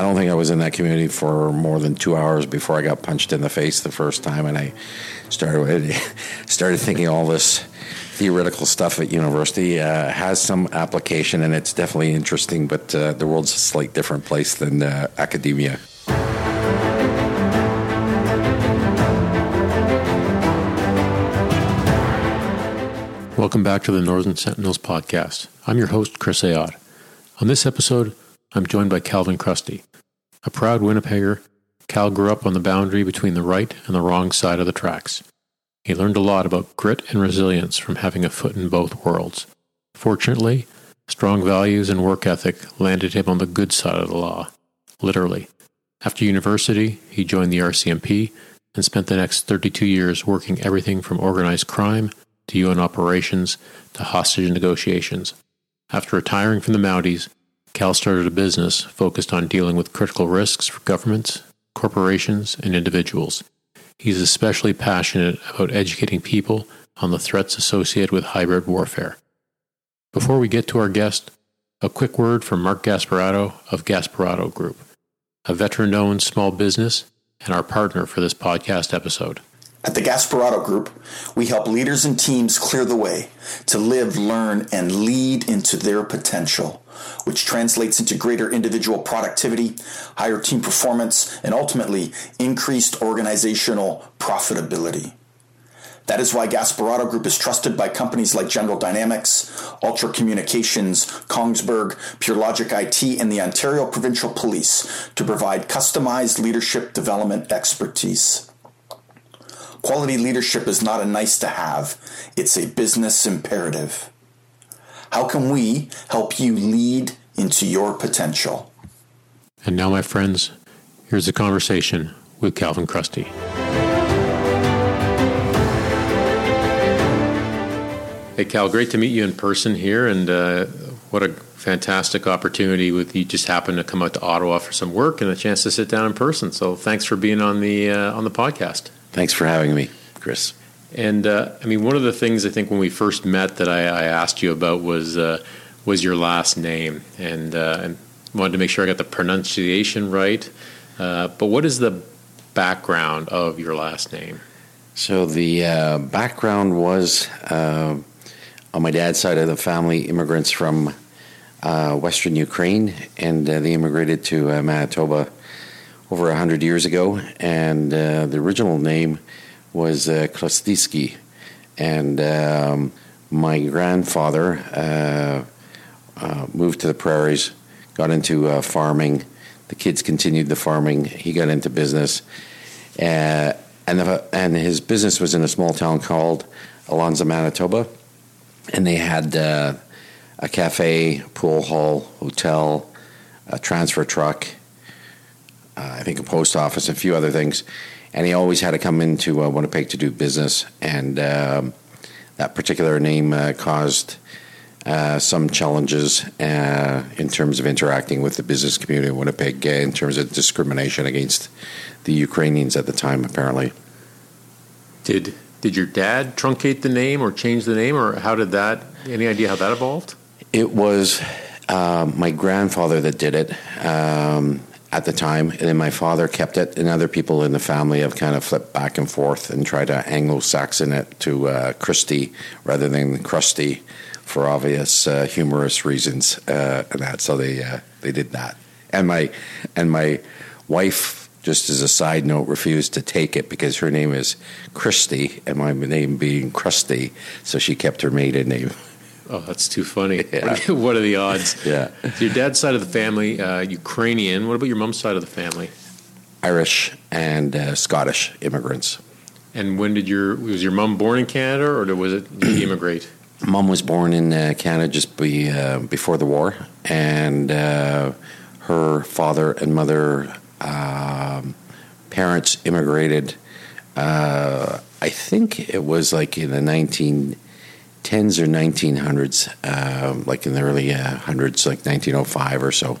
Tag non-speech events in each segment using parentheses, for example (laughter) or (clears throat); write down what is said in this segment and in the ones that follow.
I don't think I was in that community for more than two hours before I got punched in the face the first time, and I started (laughs) started thinking all this theoretical stuff at university uh, has some application, and it's definitely interesting. But uh, the world's a slight different place than uh, academia. Welcome back to the Northern Sentinels podcast. I'm your host, Chris Ayotte. On this episode, I'm joined by Calvin Chrustie. A proud Winnipegger, Cal grew up on the boundary between the right and the wrong side of the tracks. He learned a lot about grit and resilience from having a foot in both worlds. Fortunately, strong values and work ethic landed him on the good side of the law, literally. After university, he joined the RCMP and spent the next 32 years working everything from organized crime to UN operations to hostage negotiations. After retiring from the Mounties, Cal started a business focused on dealing with critical risks for governments, corporations, and individuals. He's especially passionate about educating people on the threats associated with hybrid warfare. Before we get to our guest, a quick word from Mark Gasparotto of Gasparotto Group, a veteran owned small business and our partner for this podcast episode. At the Gasparotto Group, we help leaders and teams clear the way to live, learn, and lead into their potential, which translates into greater individual productivity, higher team performance, and ultimately increased organizational profitability. That is why Gasparotto Group is trusted by companies like General Dynamics, Ultra Communications, Kongsberg, PureLogic IT, and the Ontario Provincial Police to provide customized leadership development expertise. Quality leadership is not a nice to have, it's a business imperative. How can we help you lead into your potential? And now, my friends, here's a conversation with Calvin Chrustie. Hey, Cal, great to meet you in person here, and uh, what a fantastic opportunity with you just happened to come out to Ottawa for some work and a chance to sit down in person. So, thanks for being on the uh, on the podcast. Thanks for having me, Chris. And uh, I mean, one of the things I think when we first met that I, I asked you about was uh, was your last name, and, uh, wanted to make sure I got the pronunciation right. Uh, but what is the background of your last name? So the uh, background was uh, on my dad's side of the family, immigrants from Western Ukraine, and they immigrated to Manitoba over 100 years ago, and the original name was uh, And um, my grandfather uh, uh, moved to the prairies, got into uh, farming. The kids continued the farming. He got into business. Uh, and, the, and his business was in a small town called Alonsa, Manitoba. And they had a cafe, pool hall, hotel, a transfer truck uh, I think a post office, a few other things. And he always had to come into uh, Winnipeg to do business. And um, that particular name uh, caused uh, some challenges uh, in terms of interacting with the business community in Winnipeg, uh, in terms of discrimination against the Ukrainians at the time, apparently. Did did your dad truncate the name or change the name, or how did that? Any idea how that evolved? It was uh, my grandfather that did it. Um, at the time, and then my father kept it, and other people in the family have kind of flipped back and forth and tried to Anglo-Saxon it to uh, rather than Crusty for obvious uh, humorous reasons, uh, and that so they uh, they did that. And my and my wife, just as a side note, refused to take it because her name is Christy, and my name being Crusty, so she kept her maiden name. Oh, that's too funny. (laughs) Yeah. (laughs) what are the odds? yeah. So your dad's side of the family, uh, Ukrainian. What about your mom's side of the family? Irish and uh, Scottish immigrants. And when did your was your mom born in Canada or was it (clears throat) immigrate? Mom was born in uh, Canada just be, uh, before the war, and uh, her father and mother um, parents immigrated. Uh, I think it was like in the nineteen. 19- tens or 1900s, uh, like in the early uh, hundreds, like 1905 or so.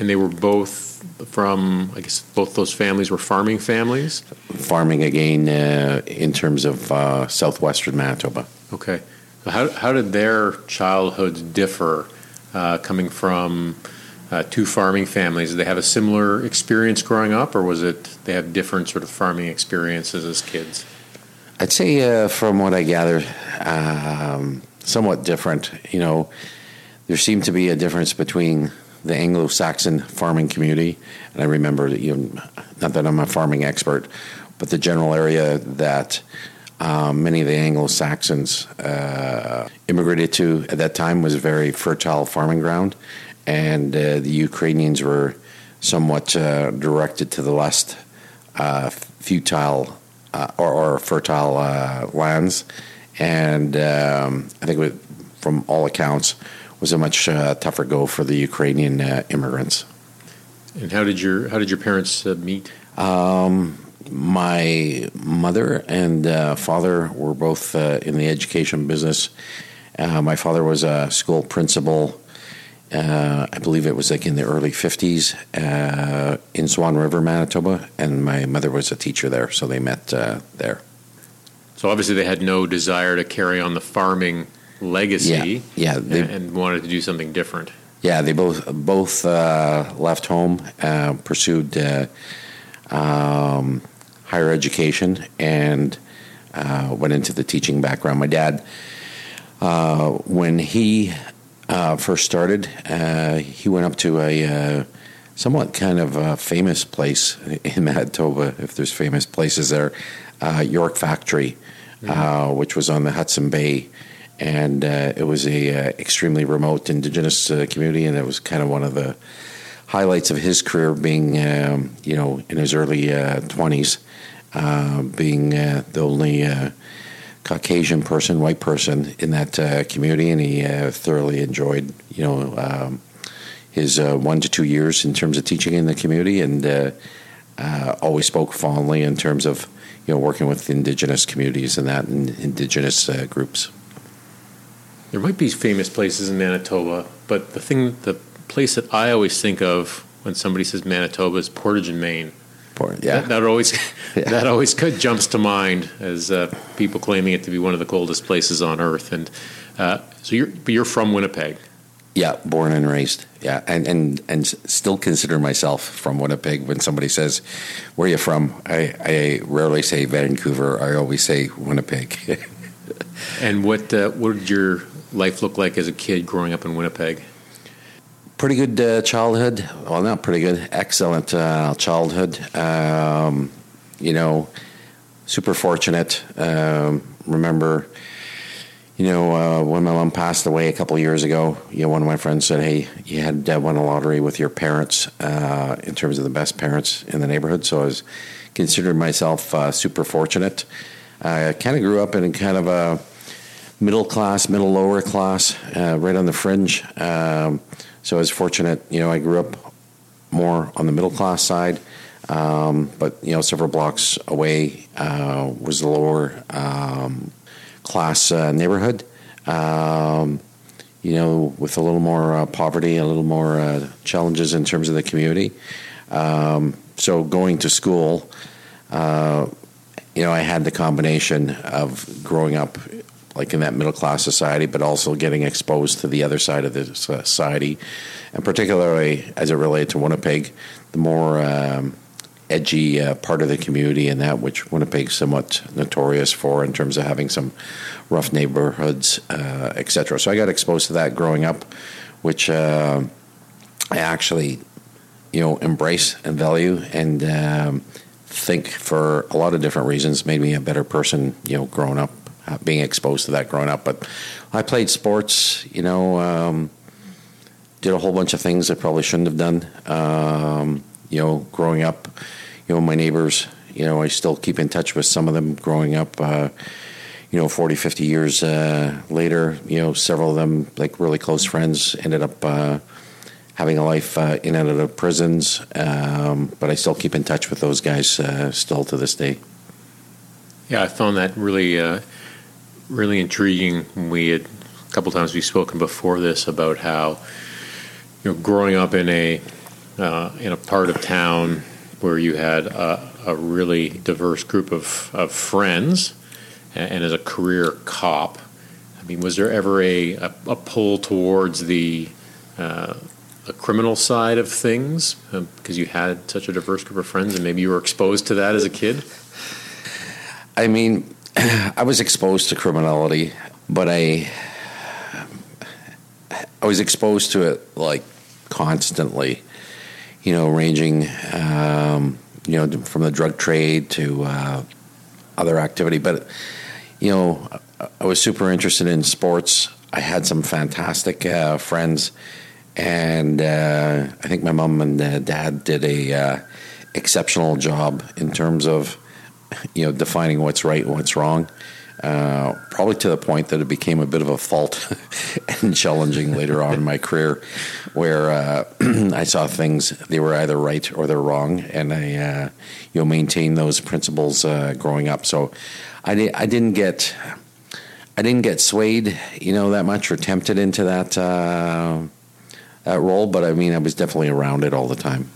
And they were both from, I guess, both those families were farming families? Farming again uh, in terms of uh, southwestern Manitoba. Okay. So how, how did their childhoods differ uh, coming from uh, two farming families. Did they have a similar experience growing up, or was it they have different sort of farming experiences as kids? I'd say, uh, from what I gather, um, somewhat different. You know, there seemed to be a difference between the Anglo-Saxon farming community, and I remember, you know, not that I'm a farming expert, but the general area that um, many of the Anglo Saxons uh, immigrated to at that time was very fertile farming ground, and uh, the Ukrainians were somewhat uh, directed to the less uh, futile uh, or, or, fertile uh, lands. And um, I think, it, from all accounts, was a much tougher go for the Ukrainian immigrants. And how did your how did your parents meet? Um, my mother and uh, father were both uh, in the education business. Uh, my father was a school principal. Uh, I believe it was like in the early 50s uh, in Swan River, Manitoba, and my mother was a teacher there, so they met uh, there. So obviously, they had no desire to carry on the farming legacy, yeah, yeah they, and wanted to do something different. Yeah, they both both left home, pursued um, higher education and uh, went into the teaching background. My dad, uh, when he uh, first started, uh, he went up to a uh, somewhat kind of famous place in Manitoba, if there's famous places there, uh, York Factory, mm-hmm. which was on the Hudson Bay. And it was a extremely remote Indigenous community, and it was kind of one of the highlights of his career being, um, you know, in his early twenties, uh, being uh, the only uh, Caucasian person, white person in that uh, community, and he thoroughly enjoyed, you know, um, his one to two years in terms of teaching in the community, and always spoke fondly in terms of, you know, working with indigenous communities and that, and indigenous groups. There might be famous places in Manitoba, but the thing, the place that I always think of when somebody says Manitoba is Portage and Main. Yeah, that, that always yeah. (laughs) (laughs) that always jumps to mind as uh, people claiming it to be one of the coldest places on earth. And uh, so you're you're from Winnipeg. Yeah, born and raised. Yeah, and and and still consider myself from Winnipeg. When somebody says, "Where are you from?" I, I rarely say Vancouver. I always say Winnipeg. (laughs) and what uh, what did your life look like as a kid growing up in Winnipeg? pretty good uh, childhood. Well, not pretty good, excellent uh, childhood. Um, you know, super fortunate. Um, remember, you know, uh, when my mom passed away a couple years ago, you know, one of my friends said, "Hey, you had uh, won a lottery with your parents uh, in terms of the best parents in the neighborhood." So I was considered myself uh, super fortunate. I kind of grew up in kind of a middle class, middle lower class, right on the fringe. Um, so I was fortunate, you know, I grew up more on the middle class side, um, but you know, several blocks away uh, was the lower um, class uh, neighborhood. Um, you know, with a little more uh, poverty, a little more uh, challenges in terms of the community. Um, so going to school, uh, you know, I had the combination of growing up like in that middle class society, but also getting exposed to the other side of the society, and particularly as it related to Winnipeg, the more um, edgy uh, part of the community, and that which Winnipeg's somewhat notorious for in terms of having some rough neighborhoods, uh, etc. So I got exposed to that growing up, which uh, I actually, you know, embrace and value and. Um, think for a lot of different reasons made me a better person you know growing up uh, being exposed to that growing up. But I played sports, you know, um, did a whole bunch of things I probably shouldn't have done. Um, you know, growing up, you know, my neighbors, you know, I still keep in touch with some of them growing up. Uh, you know, 40, 50 years uh, later, you know, several of them, like really close friends, ended up uh, having a life uh, in and out of prisons. Um, but I still keep in touch with those guys uh, still to this day. Yeah, I found that really uh, really intriguing. We had a couple times we've spoken before this about how you know growing up in a uh, in a part of town where you had a, a really diverse group of, of friends, and, and, as a career cop, I mean, was there ever a, a, a pull towards the uh, the criminal side of things because you had such a diverse group of friends and maybe you were exposed to that as a kid? I mean, (clears throat) I was exposed to criminality, but I I was exposed to it like constantly. You know, ranging um, you know from the drug trade to uh, other activity, but you know, I was super interested in sports. I had some fantastic uh, friends, and uh, I think my mom and uh, dad did a uh, exceptional job in terms of you know defining what's right and what's wrong. Uh, probably to the point that it became a bit of a fault (laughs) and challenging later on in my career, where uh, (clears throat) I saw things they were either right or they're wrong, and I uh, you know maintained those principles uh, growing up. So I di- I didn't get I didn't get swayed, you know, that much or tempted into that uh, that role, but I mean, I was definitely around it all the time.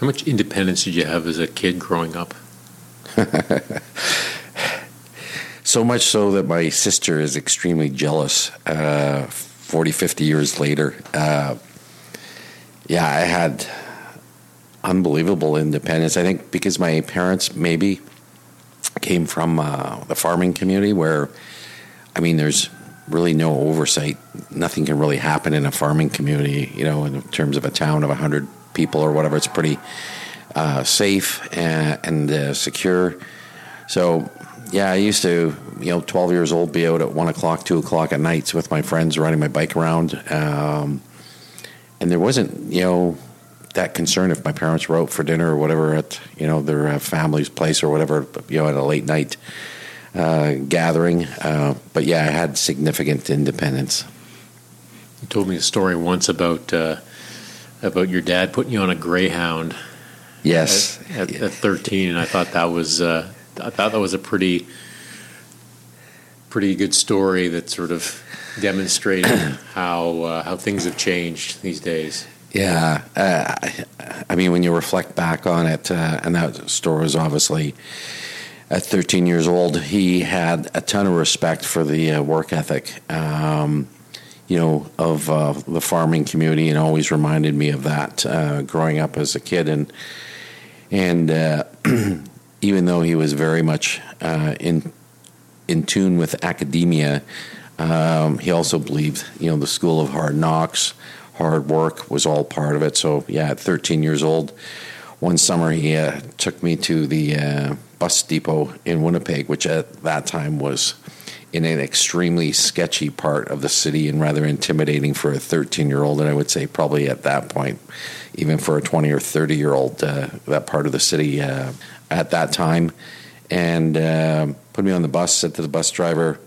How much independence did you have as a kid growing up? (laughs) so much so that my sister is extremely jealous uh, 40, 50 years later. Uh, yeah, I had unbelievable independence. I think because my parents maybe came from uh, the farming community where, I mean, there's really no oversight. Nothing can really happen in a farming community, you know, in terms of a town of 100 people or whatever. It's pretty uh, safe and, and uh, secure. So, yeah, I used to, you know, 12 years old, be out at 1 o'clock, 2 o'clock at nights with my friends riding my bike around. Um, and there wasn't, you know, that concern if my parents were out for dinner or whatever at, you know, their uh, family's place or whatever, you know, at a late night uh, gathering. Uh, but yeah, I had significant independence. You told me a story once about uh, about your dad putting you on a greyhound. Yes, at, at, at thirteen, and I thought that was uh, I thought that was a pretty pretty good story that sort of demonstrated (clears throat) how uh, how things have changed these days. Yeah, uh, I mean, when you reflect back on it, uh, and that story was obviously at 13 years old, he had a ton of respect for the uh, work ethic, um, you know, of uh, the farming community, and always reminded me of that uh, growing up as a kid. And and uh, (clears throat) even though he was very much uh, in in tune with academia, um, he also believed, you know, the school of hard knocks, hard work was all part of it. So yeah, at 13 years old one summer he uh, took me to the uh, bus depot in Winnipeg, which at that time was in an extremely sketchy part of the city and rather intimidating for a 13 year old. And I would say probably at that point, even for a 20 or 30 year old, uh, that part of the city uh, at that time. And uh, put me on the bus, said to the bus driver,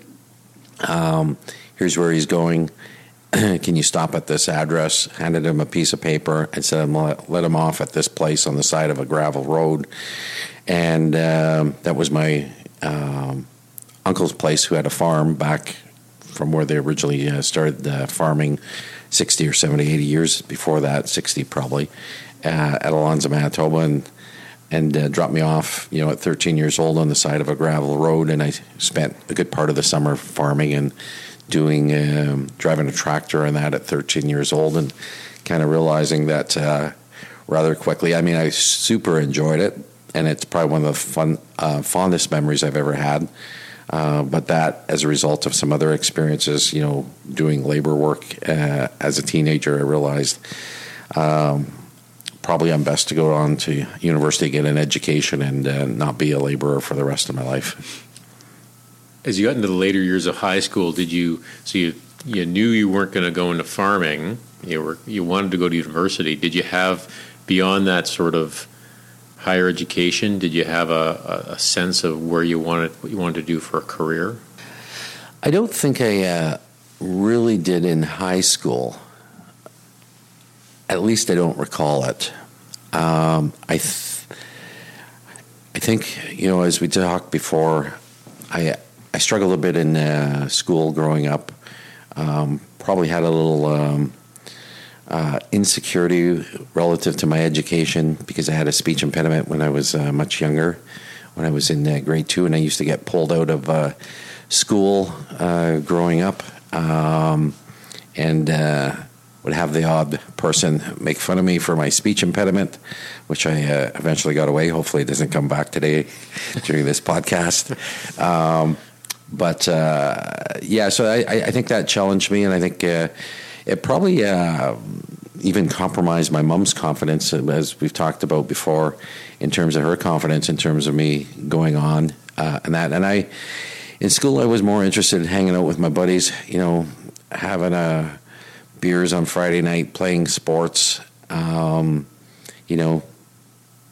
um, here's where he's going. (clears throat) can you stop at this address? Handed him a piece of paper and said, let him off at this place on the side of a gravel road. And um, that was my um, uncle's place, who had a farm back from where they originally uh, started farming 60 or 70, 80 years before that, 60 probably, uh, at Alonsa, Manitoba. And and uh, dropped me off, you know, at 13 years old on the side of a gravel road. And I spent a good part of the summer farming and doing um, driving a tractor and that at 13 years old, and kind of realizing that uh, rather quickly. I mean, I super enjoyed it, and it's probably one of the fun uh, fondest memories I've ever had. Uh, but that, as a result of some other experiences, you know, doing labor work uh, as a teenager, I realized. Um, probably I'm best to go on to university, get an education, and uh, not be a laborer for the rest of my life as you got into the later years of high school, did you so you you knew you weren't going to go into farming? You were you wanted to go to university. Did you have beyond that sort of higher education? Did you have a, a sense of where you wanted what you wanted to do for a career? I don't think I uh, really did in high school. At least I don't recall it. Um, I th- I think you know as we talked before, I I struggled a bit in uh, school growing up. Um, probably had a little um, uh, insecurity relative to my education because I had a speech impediment when I was uh, much younger, when I was in uh, grade two, and I used to get pulled out of uh, school uh, growing up. Um, and would have the odd person make fun of me for my speech impediment, which I uh, eventually got away. Hopefully, it doesn't come back today (laughs) during this podcast. Um, but uh, yeah, so I, I, think that challenged me, and I think uh, it probably uh, even compromised my mom's confidence, as we've talked about before, in terms of her confidence, in terms of me going on uh, and that. And I, in school, I was more interested in hanging out with my buddies, you know, having a beers on Friday night, playing sports, um, you know,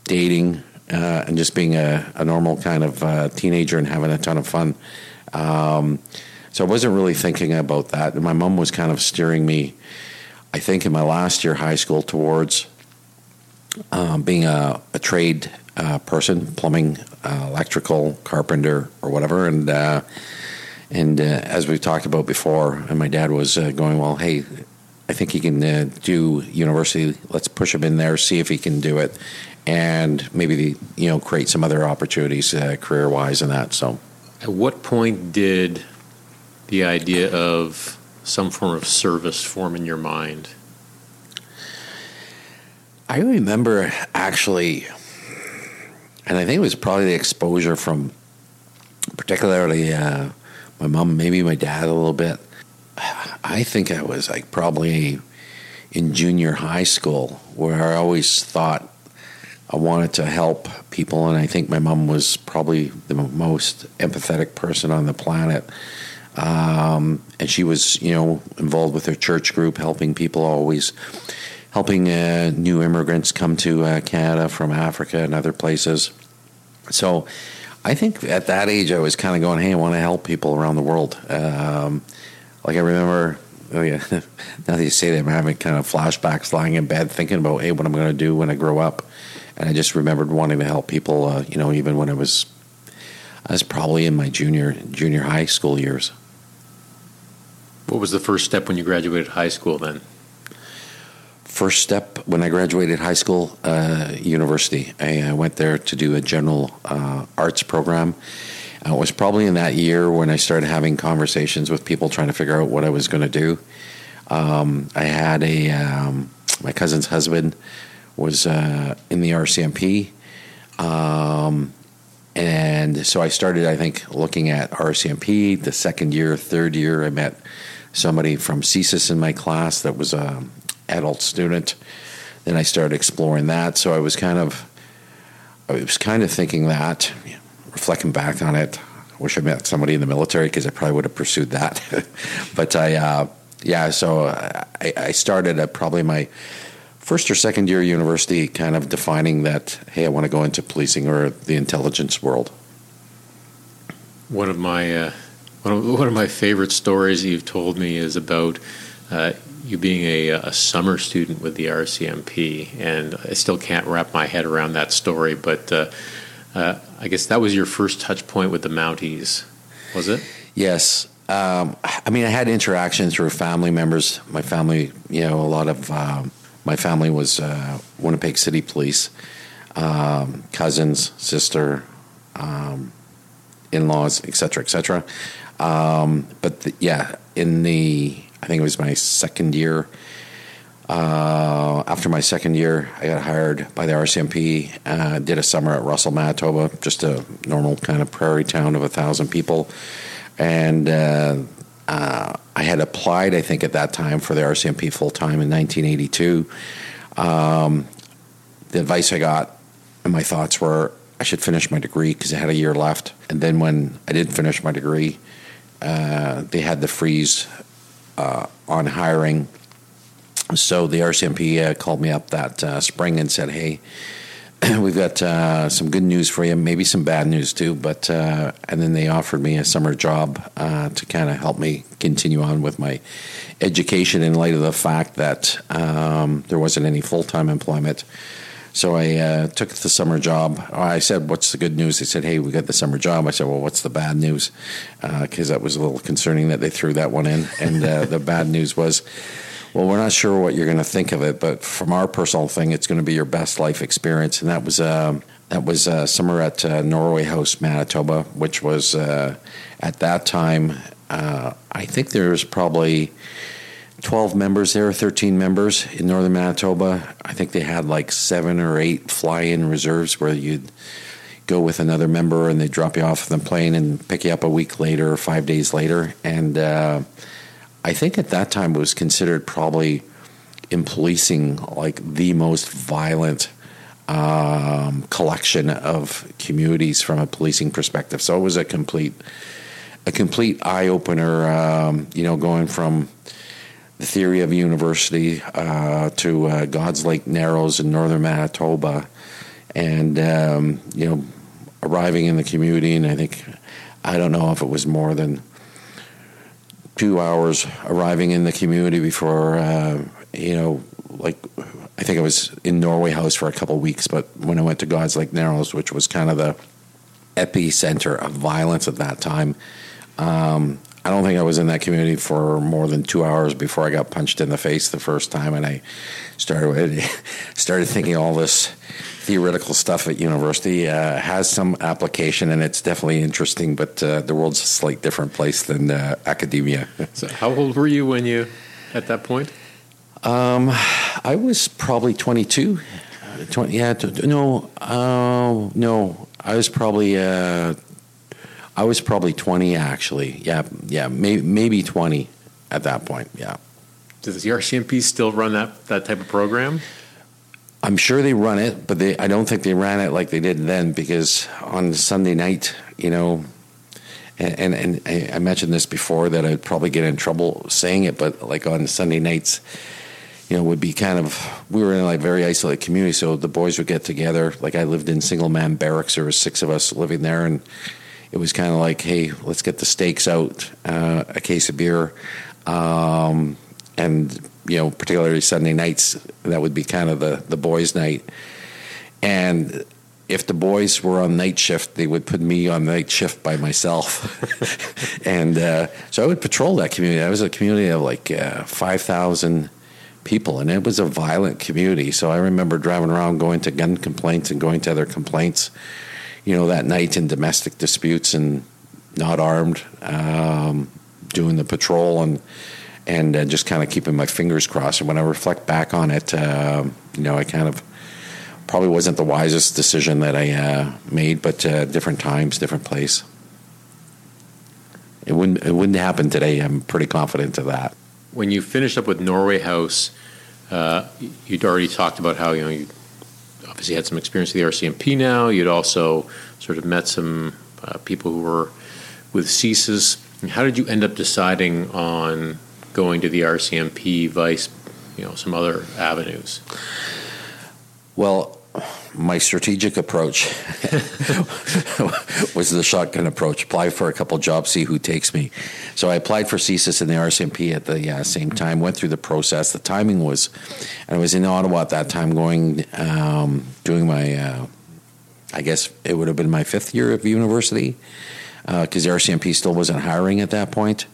dating, uh, and just being a, a normal kind of uh, teenager and having a ton of fun. Um, so I wasn't really thinking about that. And my mom was kind of steering me, I think, in my last year high school towards um, being a, a trade uh, person, plumbing, uh, electrical, carpenter, or whatever. And uh, and uh, as we've talked about before, and my dad was going, well, hey, I think he can uh, do university. Let's push him in there, see if he can do it, and maybe the, you know create some other opportunities career wise and that. So, at what point did the idea of some form of service form in your mind? I remember actually, and I think it was probably the exposure from particularly uh, my mom, maybe my dad a little bit. I think I was like probably in junior high school where I always thought I wanted to help people, and I think my mom was probably the most empathetic person on the planet. Um, and she was, you know, involved with her church group, helping people always, helping uh, new immigrants come to uh, Canada from Africa and other places. So I think at that age, I was kind of going, hey, I want to help people around the world. Um, like I remember, oh yeah, (laughs) now that you say that, I'm having kind of flashbacks lying in bed thinking about, hey, what I'm going to do when I grow up. And I just remembered wanting to help people, uh, you know, even when I was, I was probably in my junior junior high school years. What was the first step when you graduated high school then? First step when I graduated high school, uh, university. I, I, went there to do a general uh, arts program. It was probably in that year when I started having conversations with people trying to figure out what I was going to do. Um, I had a um, my cousin's husband was uh, in the RCMP. Um, and so I started, I think, looking at RCMP. The second year, third year, I met somebody from CSIS in my class that was an adult student. Then I started exploring that. So I was kind of, I was kind of thinking that, reflecting back on it. I wish I met somebody in the military because I probably would have pursued that. (laughs) but I, uh, yeah, so I, I started at probably my first or second year university, kind of defining that, hey, I want to go into policing or the intelligence world. One of my uh, one of, one of my favorite stories you've told me is about uh, you being a, a, summer student with the RCMP, and I still can't wrap my head around that story. But uh, I guess that was your first touch point with the Mounties, was it? Yes. Um, I mean, I had interactions through family members. My family, you know, a lot of um, my family was uh, Winnipeg City Police, um, cousins, sister, um, in-laws, etc., etc. Um, but the, yeah, in the I think it was my second year. Uh, after my second year, I got hired by the RCMP. Uh, did a summer at Russell, Manitoba, just a normal kind of prairie town of a thousand people, and uh, uh I had applied. I think at that time for the RCMP full time in 1982. Um, the advice I got and my thoughts were I should finish my degree because I had a year left. And then when I did finish my degree, uh, they had the freeze on hiring. So the RCMP uh, called me up that uh, spring and said, "Hey, (clears throat) we've got uh, some good news for you, maybe some bad news too." But uh, and then they offered me a summer job to kind of help me continue on with my education in light of the fact that um, there wasn't any full time employment. So I uh, took the summer job. I said, "What's the good news?" They said, "Hey, we got the summer job." I said, "Well, what's the bad news?" Because uh, that was a little concerning that they threw that one in. And uh, the bad news was, "Well, we're not sure what you're going to think of it, but from our personal thing, it's going to be your best life experience." And that was um, that was uh, summer at uh, Norway House, Manitoba, which was uh, at that time. I think there was probably 12 members there, 13 members in northern Manitoba. I think they had like seven or eight fly in reserves where you'd go with another member and they drop you off the plane and pick you up a week later or five days later. And uh, I think at that time it was considered probably in policing like the most violent um, collection of communities from a policing perspective. So it was a complete a complete eye opener. Um, you know, going from the theory of university uh, to uh, God's Lake Narrows in northern Manitoba, and um, you know, arriving in the community. And I think I don't know if it was more than two hours arriving in the community before uh, you know, like I think I was in Norway House for a couple weeks, but when I went to God's Lake Narrows, which was kind of the epicenter of violence at that time, um, I don't think I was in that community for more than two hours before I got punched in the face the first time, and I started (laughs) started thinking all this theoretical stuff at university uh, has some application, and it's definitely interesting. But uh, the world's a slight different place than uh, academia. (laughs) so, how old were you when you at that point? Um, I was probably 22. 20, yeah, no, uh, no, I was probably, uh, I was probably 20 actually. Yeah, yeah, maybe, maybe 20 at that point. Yeah. Does the RCMP still run that, that type of program? I'm sure they run it, but they, I don't think they ran it like they did then because on Sunday night, you know, and, and, and I mentioned this before that I'd probably get in trouble saying it, but like on Sunday nights, you know, would be kind of we were in like very isolated community, so the boys would get together. Like I lived in single man barracks, there was six of us living there, and it was kind of like, hey, let's get the steaks out, uh, a case of beer, um, and you know, particularly Sunday nights, that would be kind of the the boys' night, and if the boys were on night shift, they would put me on night shift by myself. (laughs) and uh, so I would patrol that community. I was a community of like uh, 5,000 people, and it was a violent community. So I remember driving around, going to gun complaints and going to other complaints, you know, that night in domestic disputes and not armed, um, doing the patrol and and uh, just kind of keeping my fingers crossed. And when I reflect back on it, uh, you know, I kind of probably wasn't the wisest decision that I uh, made, but uh, different times, different place. It wouldn't it wouldn't happen today. I'm pretty confident of that when you finished up with Norway House, uh, you'd already talked about how you know you obviously had some experience with the RCMP. Now you'd also sort of met some uh, people who were with CSIS. How did you end up deciding on going to the RCMP, vice, you know, some other avenues? Well, my strategic approach (laughs) was the shotgun approach. Apply for a couple jobs, see who takes me. So I applied for CSIS and the RCMP at the yeah, same time. Went through the process. The timing was, and I was in Ottawa at that time, going um, doing my. Uh, I guess it would have been my fifth year of university because uh, the RCMP still wasn't hiring at that point.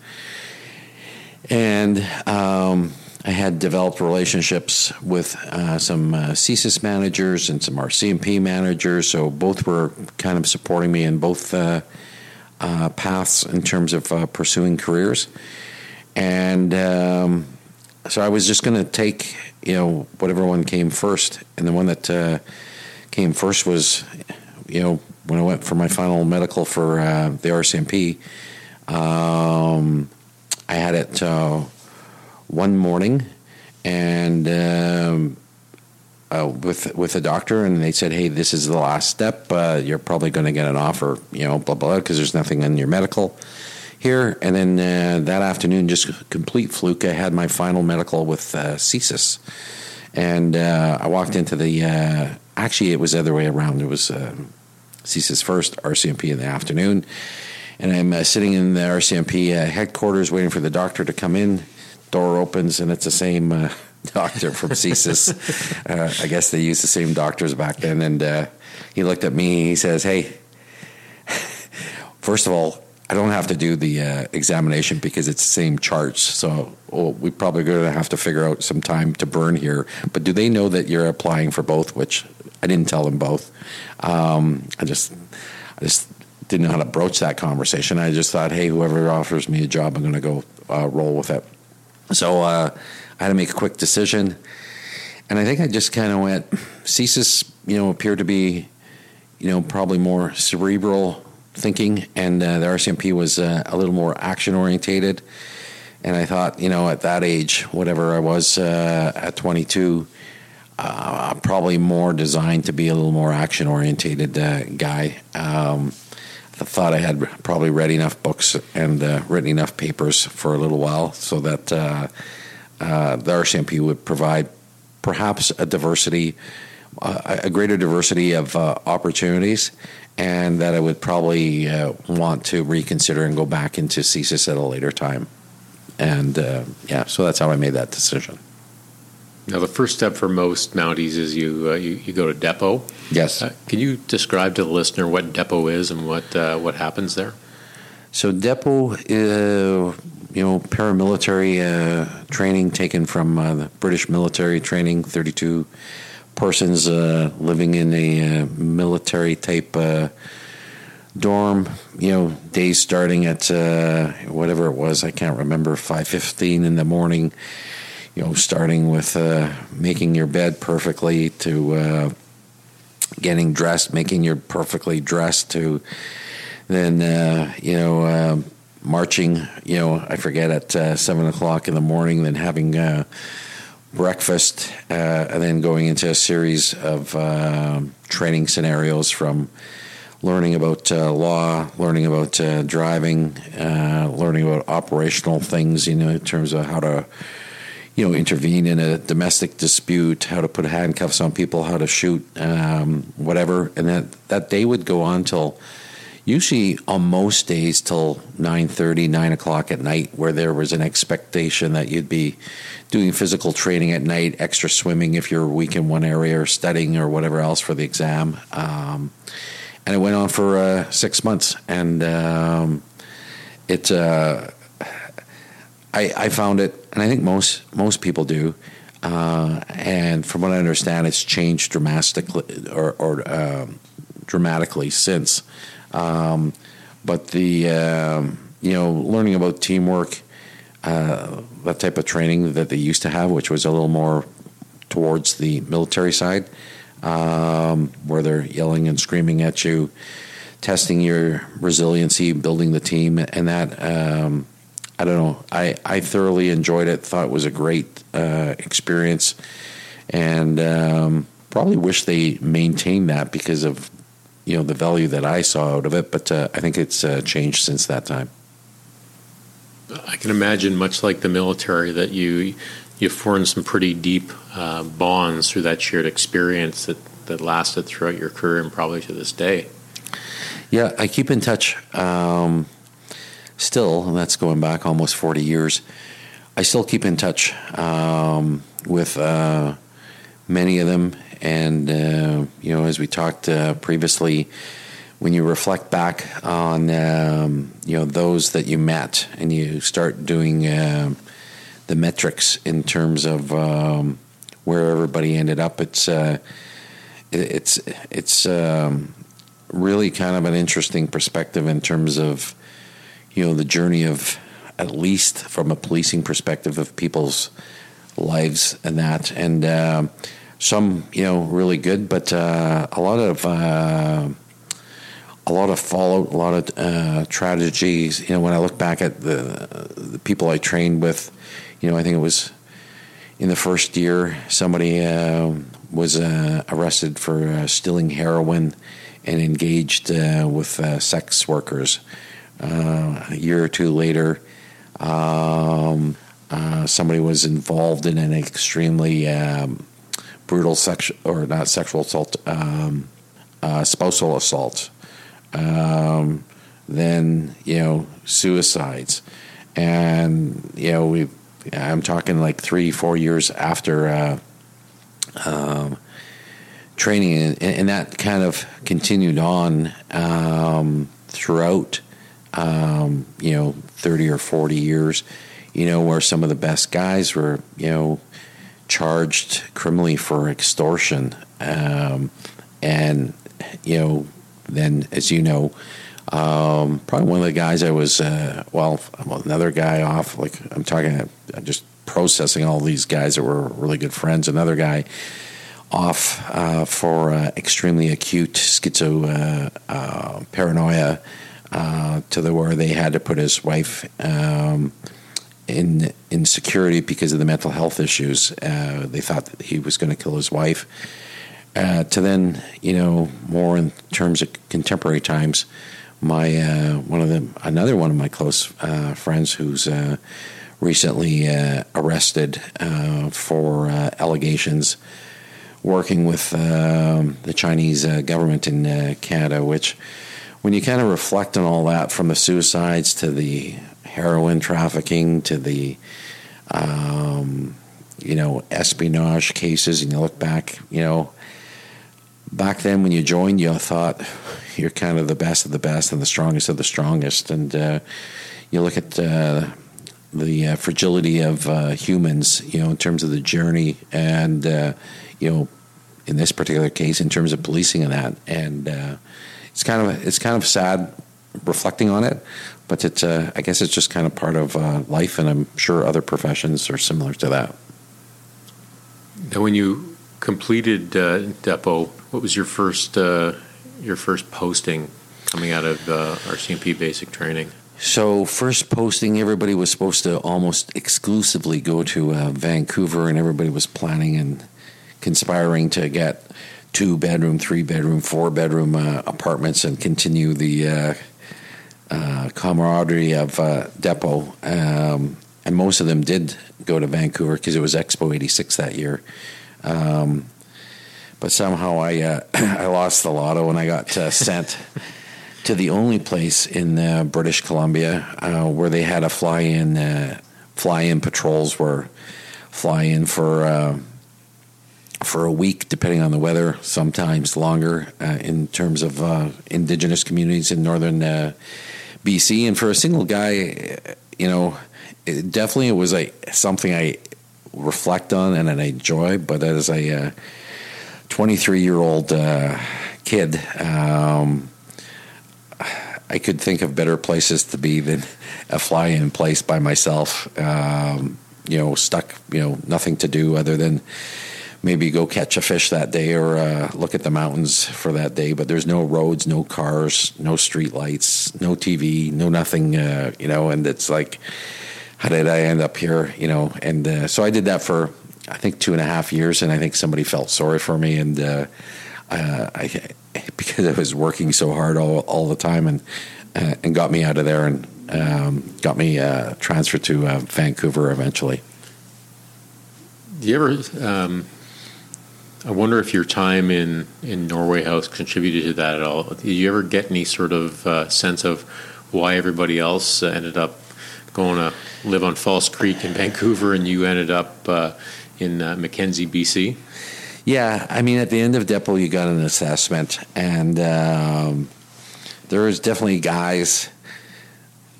And um, I had developed relationships with uh, some uh, CSIS managers and some RCMP managers, so both were kind of supporting me in both uh, uh paths in terms of uh, pursuing careers. And um, so I was just going to take, you know, whatever one came first. And the one that uh, came first was, you know, when I went for my final medical for the RCMP, um, I had it one morning and um, uh, with with a doctor, and they said, "Hey, this is the last step. Uh, you're probably going to get an offer, you know, blah blah, because there's nothing in your medical here." And then uh, that afternoon, just complete fluke, I had my final medical with uh, CSIS, and uh, I walked into the. Uh, actually, it was the other way around. It was uh, CSIS first, RCMP in the afternoon, and I'm uh, sitting in the RCMP headquarters waiting for the doctor to come in door opens and it's the same uh, (laughs) doctor from CSIS. (laughs) uh, I guess they used the same doctors back then. And uh, he looked at me. He says, "Hey, (laughs) first of all, I don't have to do the uh, examination because it's the same charts. So well, we probably going to have to figure out some time to burn here. But do they know that you're applying for both? Which I didn't tell them both. Um, I just, I just." Didn't know how to broach that conversation. I just thought, hey, whoever offers me a job, I'm going to go uh, roll with it. So uh, I had to make a quick decision. And I think I just kind of went, CSIS, you know, appeared to be, you know, probably more cerebral thinking, and uh, the RCMP was uh, a little more action orientated. And I thought, you know, at that age, whatever I was uh, at 22, uh, probably more designed to be a little more action orientated uh, guy. Um, thought I had probably read enough books and uh, written enough papers for a little while so that uh, uh, the RCMP would provide perhaps a diversity, uh, a greater diversity of opportunities, and that I would probably want to reconsider and go back into CSIS at a later time. And yeah, so that's how I made that decision. Now, the first step for most Mounties is you uh, you, you, go to depot. Yes. Uh, can you describe to the listener what depot is and what uh, what happens there? So depot, uh, you know, paramilitary uh, training taken from uh, the British military training. Thirty-two persons living in a military type dorm. You know, days starting at whatever it was. I can't remember. Five fifteen in the morning you know, starting with uh, making your bed perfectly to uh, getting dressed, making your perfectly dressed to then, uh, you know, uh, marching, you know, I forget at uh, seven o'clock in the morning, then having uh, breakfast, and then going into a series of training scenarios from learning about uh, law, learning about uh, driving, uh, learning about operational things, you know, in terms of how to you know, intervene in a domestic dispute, how to put handcuffs on people, how to shoot, um, whatever, and that that day would go on till usually on most days till 9.30 9 o'clock at night where there was an expectation that you'd be doing physical training at night extra swimming if you're weak in one area or studying or whatever else for the exam. Um, and it went on for uh, six months. And um, it uh, I, I found it, and I think most most people do. Uh, and from what I understand, it's changed dramatically or, or um, dramatically since. Um, but the um, you know learning about teamwork, uh, that type of training that they used to have, which was a little more towards the military side, um, where they're yelling and screaming at you, testing your resiliency, building the team, and that um, I don't know. I, I thoroughly enjoyed it. Thought it was a great uh, experience, and um, probably wish they maintained that because of you know the value that I saw out of it. But uh, I think it's uh, changed since that time. I can imagine, much like the military, that you you formed some pretty deep uh, bonds through that shared experience that that lasted throughout your career and probably to this day. Yeah, I keep in touch. Um, still, and that's going back almost 40 years, I still keep in touch um, with uh, many of them. And, uh, you know, as we talked uh, previously, when you reflect back on, um, you know, those that you met and you start doing uh, the metrics in terms of um, where everybody ended up, it's, uh, it's, it's um, really kind of an interesting perspective in terms of, you know the journey of at least from a policing perspective of people's lives and that. And uh, some you know really good but uh, a lot of uh, a lot of fallout a lot of uh, tragedies. You know when I look back at the the people I trained with you know I think it was in the first year somebody uh, was uh, arrested for stealing heroin and engaged with sex workers uh, a year or two later, um, uh, somebody was involved in an extremely um, brutal sexual or not sexual assault, um, uh, spousal assault. Um, then you know suicides, and you know we. I'm talking like three, four years after uh, um, training, and, and, that kind of continued on um, throughout um, you know, 30 or 40 years, you know, where some of the best guys were, you know, charged criminally for extortion. Um, and, you know, then, as you know, Um, probably one of the guys I was, uh, well, another guy off, like I'm talking, I'm just processing all these guys that were really good friends. Another guy off uh, for uh, extremely acute schizo uh, uh, paranoia uh, to the where they had to put his wife um, in in security because of the mental health issues. they thought that he was going to kill his wife. to then, you know, more in terms of contemporary times, my one of them, another one of my close friends who's recently arrested for allegations working with um, the Chinese uh, government in uh, Canada, which, when you kind of reflect on all that, from the suicides to the heroin trafficking to the, um, you know, espionage cases, and you look back, you know, back then when you joined, you thought you're kind of the best of the best and the strongest of the strongest, and uh, you look at uh, the uh, fragility of uh, humans, you know, in terms of the journey and uh, you know, in this particular case, in terms of policing and that. And uh, it's kind of it's kind of sad reflecting on it, but it's uh, I guess it's just kind of part of uh, life, and I'm sure other professions are similar to that. Now, when you completed uh, Depot, what was your first uh, your first posting coming out of uh, RCMP basic training? So, first posting, everybody was supposed to almost exclusively go to uh, Vancouver, and everybody was planning and conspiring to get two bedroom, three bedroom, four bedroom uh, apartments and continue the uh, uh, camaraderie of uh, Depot. Um, and most of them did go to Vancouver because it was Expo 86 that year. Um, but somehow I uh, (clears throat) I lost the lotto and I got uh, sent (laughs) to the only place in British Columbia where they had a fly in fly in patrols were fly in for for a week, depending on the weather, sometimes longer uh, in terms of uh, indigenous communities in northern uh, BC. And for a single guy, you know, it definitely it was a something I reflect on and I enjoy. But as a 23 uh, year old uh, kid, um, I could think of better places to be than a fly in place by myself. Um, you know, stuck. You know, nothing to do other than maybe go catch a fish that day or uh, look at the mountains for that day. But there's no roads, no cars, no street lights, no TV, no nothing, uh, you know. And it's like, how did I end up here, you know? And uh, so I did that for I think two and a half years, and I think somebody felt sorry for me, and uh, I (laughs) because I was working so hard all all the time, and uh, and got me out of there and. Um, got me uh, transferred to Vancouver eventually. Do you ever um I wonder if your time in, in Norway House contributed to that at all. Did you ever get any sort of uh, sense of why everybody else ended up going to live on False Creek in (laughs) Vancouver and you ended up uh, in uh, Mackenzie, BC? Yeah, I mean, at the end of Depot, you got an assessment, and um, there was definitely guys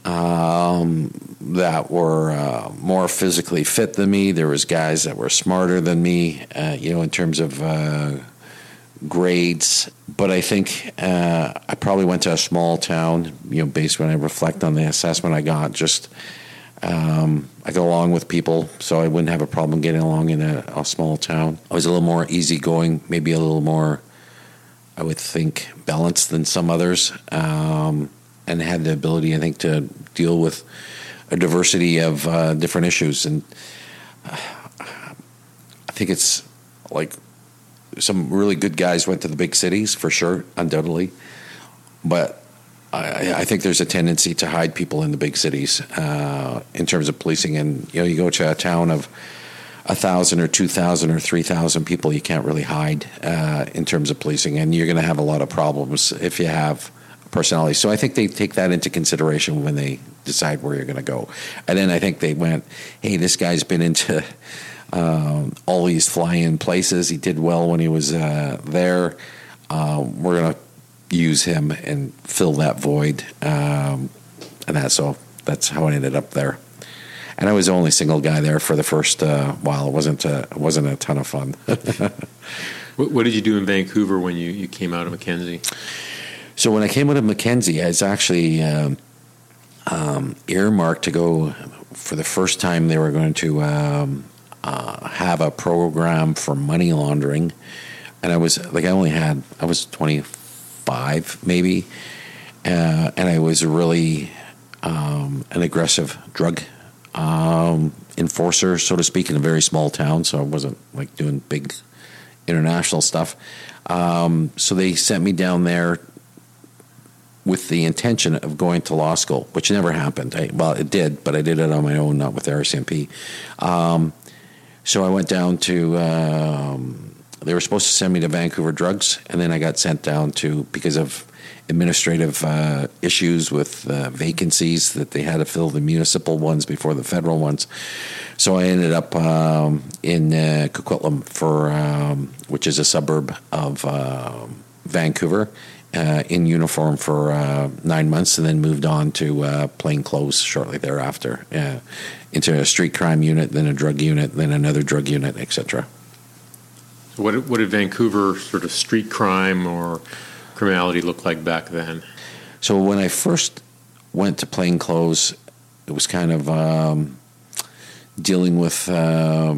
um, that were uh, more physically fit than me. There was guys that were smarter than me, uh, you know, in terms of uh, grades. But I think uh, I probably went to a small town, you know, based when I reflect on the assessment I got. Just um, I go along with people, so I wouldn't have a problem getting along in a, a small town. I was a little more easygoing, maybe a little more, I would think, balanced than some others. Um, and had the ability, I think, to deal with a diversity of uh, different issues. And uh, I think it's like some really good guys went to the big cities for sure, undoubtedly. But I, I think there's a tendency to hide people in the big cities uh, in terms of policing. And you know, you go to a town of a thousand or two thousand or three thousand people, you can't really hide uh, in terms of policing, and you're going to have a lot of problems if you have personality. So I think they take that into consideration when they decide where you're going to go. And then I think they went, hey, this guy's been into um, all these fly-in places. He did well when he was uh, there. Um, we're going to use him and fill that void. Um, and that so that's how I ended up there. And I was the only single guy there for the first uh, while. It wasn't a, it wasn't a ton of fun. (laughs) what, what, did you do in Vancouver when you, you came out of Mackenzie? So when I came out of Mackenzie, I was actually um, um, earmarked to go for the first time. They were going to um, uh, have a program for money laundering, and I was like, I only had I was twenty five maybe, uh, and I was really um, an aggressive drug um, enforcer, so to speak, in a very small town. So I wasn't like doing big international stuff. Um, so they sent me down there with the intention of going to law school, which never happened. I, well, it did, but I did it on my own, not with RCMP. Um, so I went down to. Um, they were supposed to send me to Vancouver Drugs, and then I got sent down to because of administrative uh, issues with uh, vacancies that they had to fill the municipal ones before the federal ones. So I ended up um, in uh, Coquitlam for, um, which is a suburb of uh, Vancouver, uh, in uniform for uh, nine months, and then moved on to uh, plain clothes shortly thereafter, uh, into a street crime unit, then a drug unit, then another drug unit, etc. So what, what did Vancouver sort of street crime or criminality look like back then? So when I first went to plain clothes, it was kind of um, dealing with uh,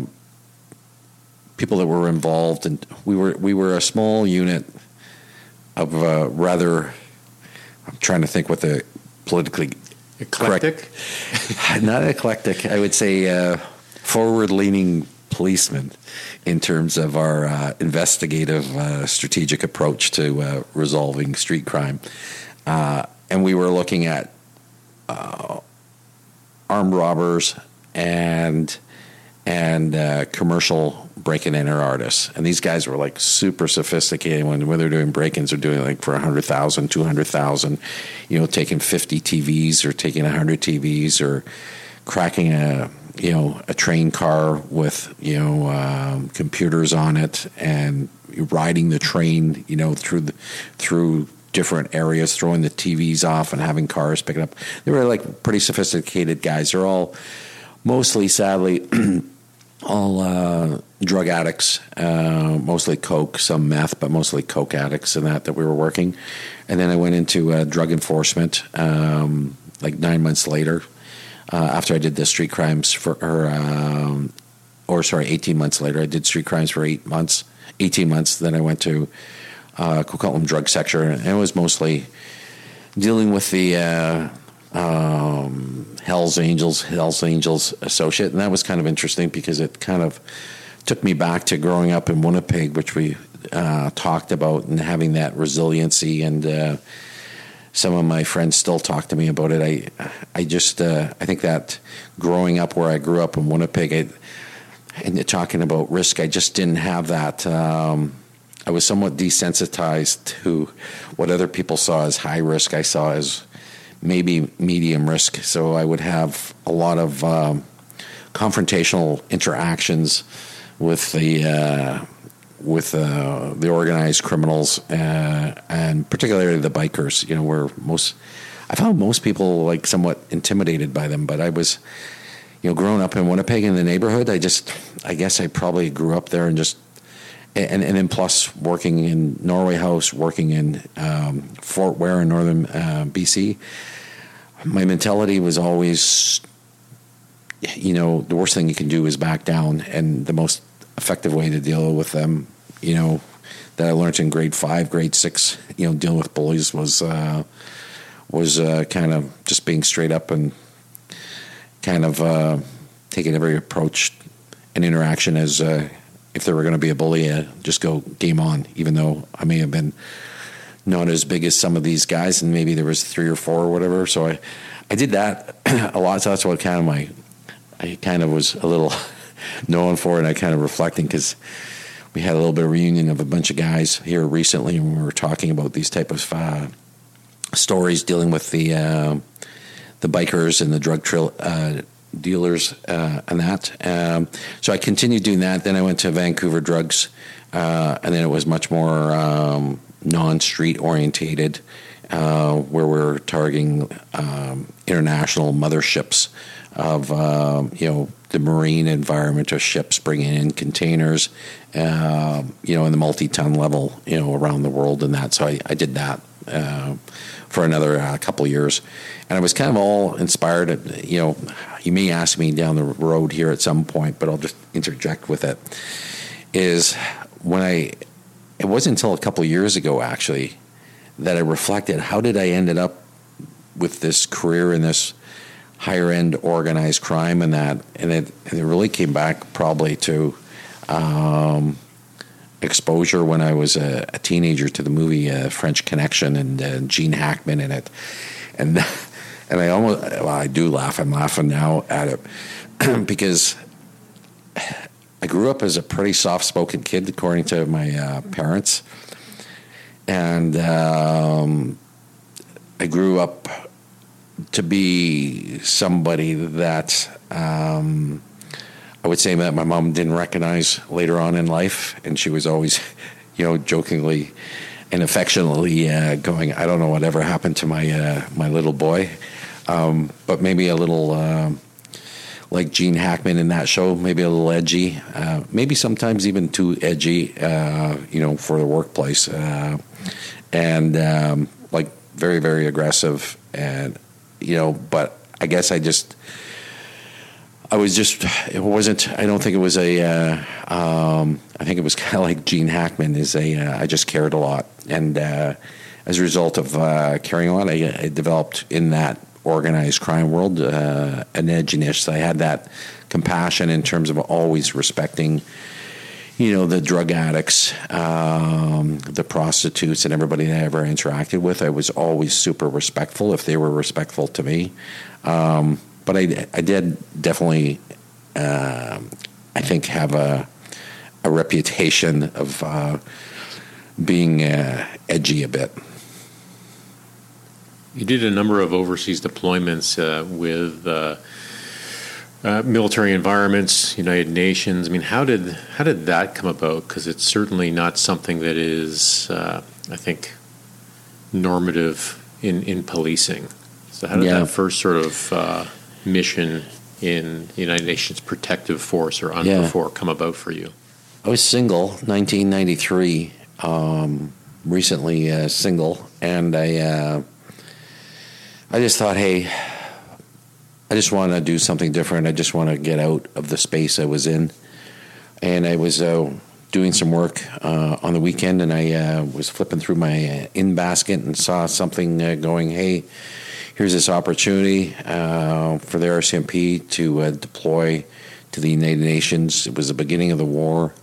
people that were involved, and we were we were a small unit of uh, rather. I'm trying to think what the politically Eclectic? correct, (laughs) not eclectic. I would say uh, forward-leaning policeman in terms of our uh, investigative, uh, strategic approach to uh, resolving street crime, uh, and we were looking at uh, armed robbers and and uh, commercial break-in artists. And these guys were like super sophisticated when, when they're doing break-ins, they're doing like for 100,000, 200,000, you know, taking 50 TVs or taking 100 TVs or cracking a, you know, a train car with, you know, um, computers on it and riding the train, you know, through the, through different areas, throwing the TVs off and having cars pick it up. They were like pretty sophisticated guys. They're all mostly, sadly, (clears throat) all uh, drug addicts, uh, mostly coke, some meth, but mostly coke addicts and that that we were working. And then I went into uh, drug enforcement um, like nine months later uh, after I did the street crimes for, or, um, or sorry, 18 months later. I did street crimes for eight months, 18 months. Then I went to uh, Coquitlam drug sector and it was mostly dealing with the uh, um, Hell's Angels, Hell's Angels associate, and that was kind of interesting because it kind of took me back to growing up in Winnipeg, which we uh, talked about, and having that resiliency. And uh, some of my friends still talk to me about it. I, I just, uh, I think that growing up where I grew up in Winnipeg, I, and talking about risk, I just didn't have that. Um, I was somewhat desensitized to what other people saw as high risk. I saw as maybe medium risk. So I would have a lot of um, confrontational interactions with the uh, with uh, the organized criminals uh, and particularly the bikers. You know, where most I found most people like somewhat intimidated by them, but I was. You know, growing up in Winnipeg in the neighborhood, I just, I guess I probably grew up there and just and, and then plus working in Norway House, working in um, Fort Ware in northern uh, BC, my mentality was always, you know, the worst thing you can do is back down, and the most effective way to deal with them, you know, that I learned in grade five, grade six, you know, dealing with bullies was uh, was uh, kind of just being straight up and kind of uh, taking every approach and interaction as uh, if there were going to be a bully, uh, just go game on, even though I may have been not as big as some of these guys, and maybe there was three or four or whatever. So I, I did that (clears throat) a lot. So that's what kind of my, I kind of was a little (laughs) known for, and I kind of reflecting because we had a little bit of reunion of a bunch of guys here recently, and we were talking about these type of uh, stories dealing with the uh, the bikers and the drug trail. Uh, dealers uh, and that. Um, so I continued doing that. Then I went to Vancouver Drugs, uh, and then it was much more um, non-street orientated, uh, where we're targeting um, international motherships of uh, you know the marine environment of ships bringing in containers, uh, you know, in the multi-ton level, you know, around the world and that. So I, I did that uh, for another uh, couple years, and I was kind of all inspired. You know, you may ask me down the road here at some point, but I'll just interject with it. Is when I it wasn't until a couple years ago actually that I reflected how did I ended up with this career in this higher end organized crime and that and it, and it really came back probably to um, exposure when I was a, a, teenager to the movie uh, French Connection and uh, Gene Hackman in it. And (laughs) and I almost well I do laugh. I'm laughing now at it (clears throat) because I grew up as a pretty soft spoken kid according to my uh, parents and um, I grew up to be somebody that um, I would say that my mom didn't recognize later on in life, and she was always, (laughs) you know, jokingly and affectionately uh, going, "I don't know whatever happened to my uh, my little boy," um, but maybe a little. Like Gene Hackman in that show, maybe a little edgy, uh, maybe sometimes even too edgy, uh, you know, for the workplace, uh, and um, like very, very aggressive and you know, but I guess I just, I was just, it wasn't, I don't think it was a, uh, um, I think it was (laughs) kind of like Gene Hackman is a, uh, I just cared a lot. And uh, as a result of caring a lot, I, I, developed in that organized crime world uh, an edginess. I had that compassion in terms of always respecting you know, the drug addicts, um, the prostitutes, and everybody that I ever interacted with. I was always super respectful if they were respectful to me. Um, but I, I did definitely, uh, I think, have a, a reputation of uh, being uh, edgy a bit. You did a number of overseas deployments uh, with uh, uh, military environments, United Nations. I mean, how did how did that come about? Because it's certainly not something that is, uh, I think, normative in in policing. So, how did yeah. that first sort of uh, mission in the United Nations Protective Force or UNPROFOR yeah. come about for you? I was single, 1993. Um, recently uh, single, and I uh, I just thought, hey I just want to do something different. I just want to get out of the space I was in. And I was uh, doing some work uh, on the weekend, and I uh, was flipping through my uh, in basket and saw something uh, going, hey, here's this opportunity uh, for the RCMP to deploy to the United Nations. It was the beginning of the war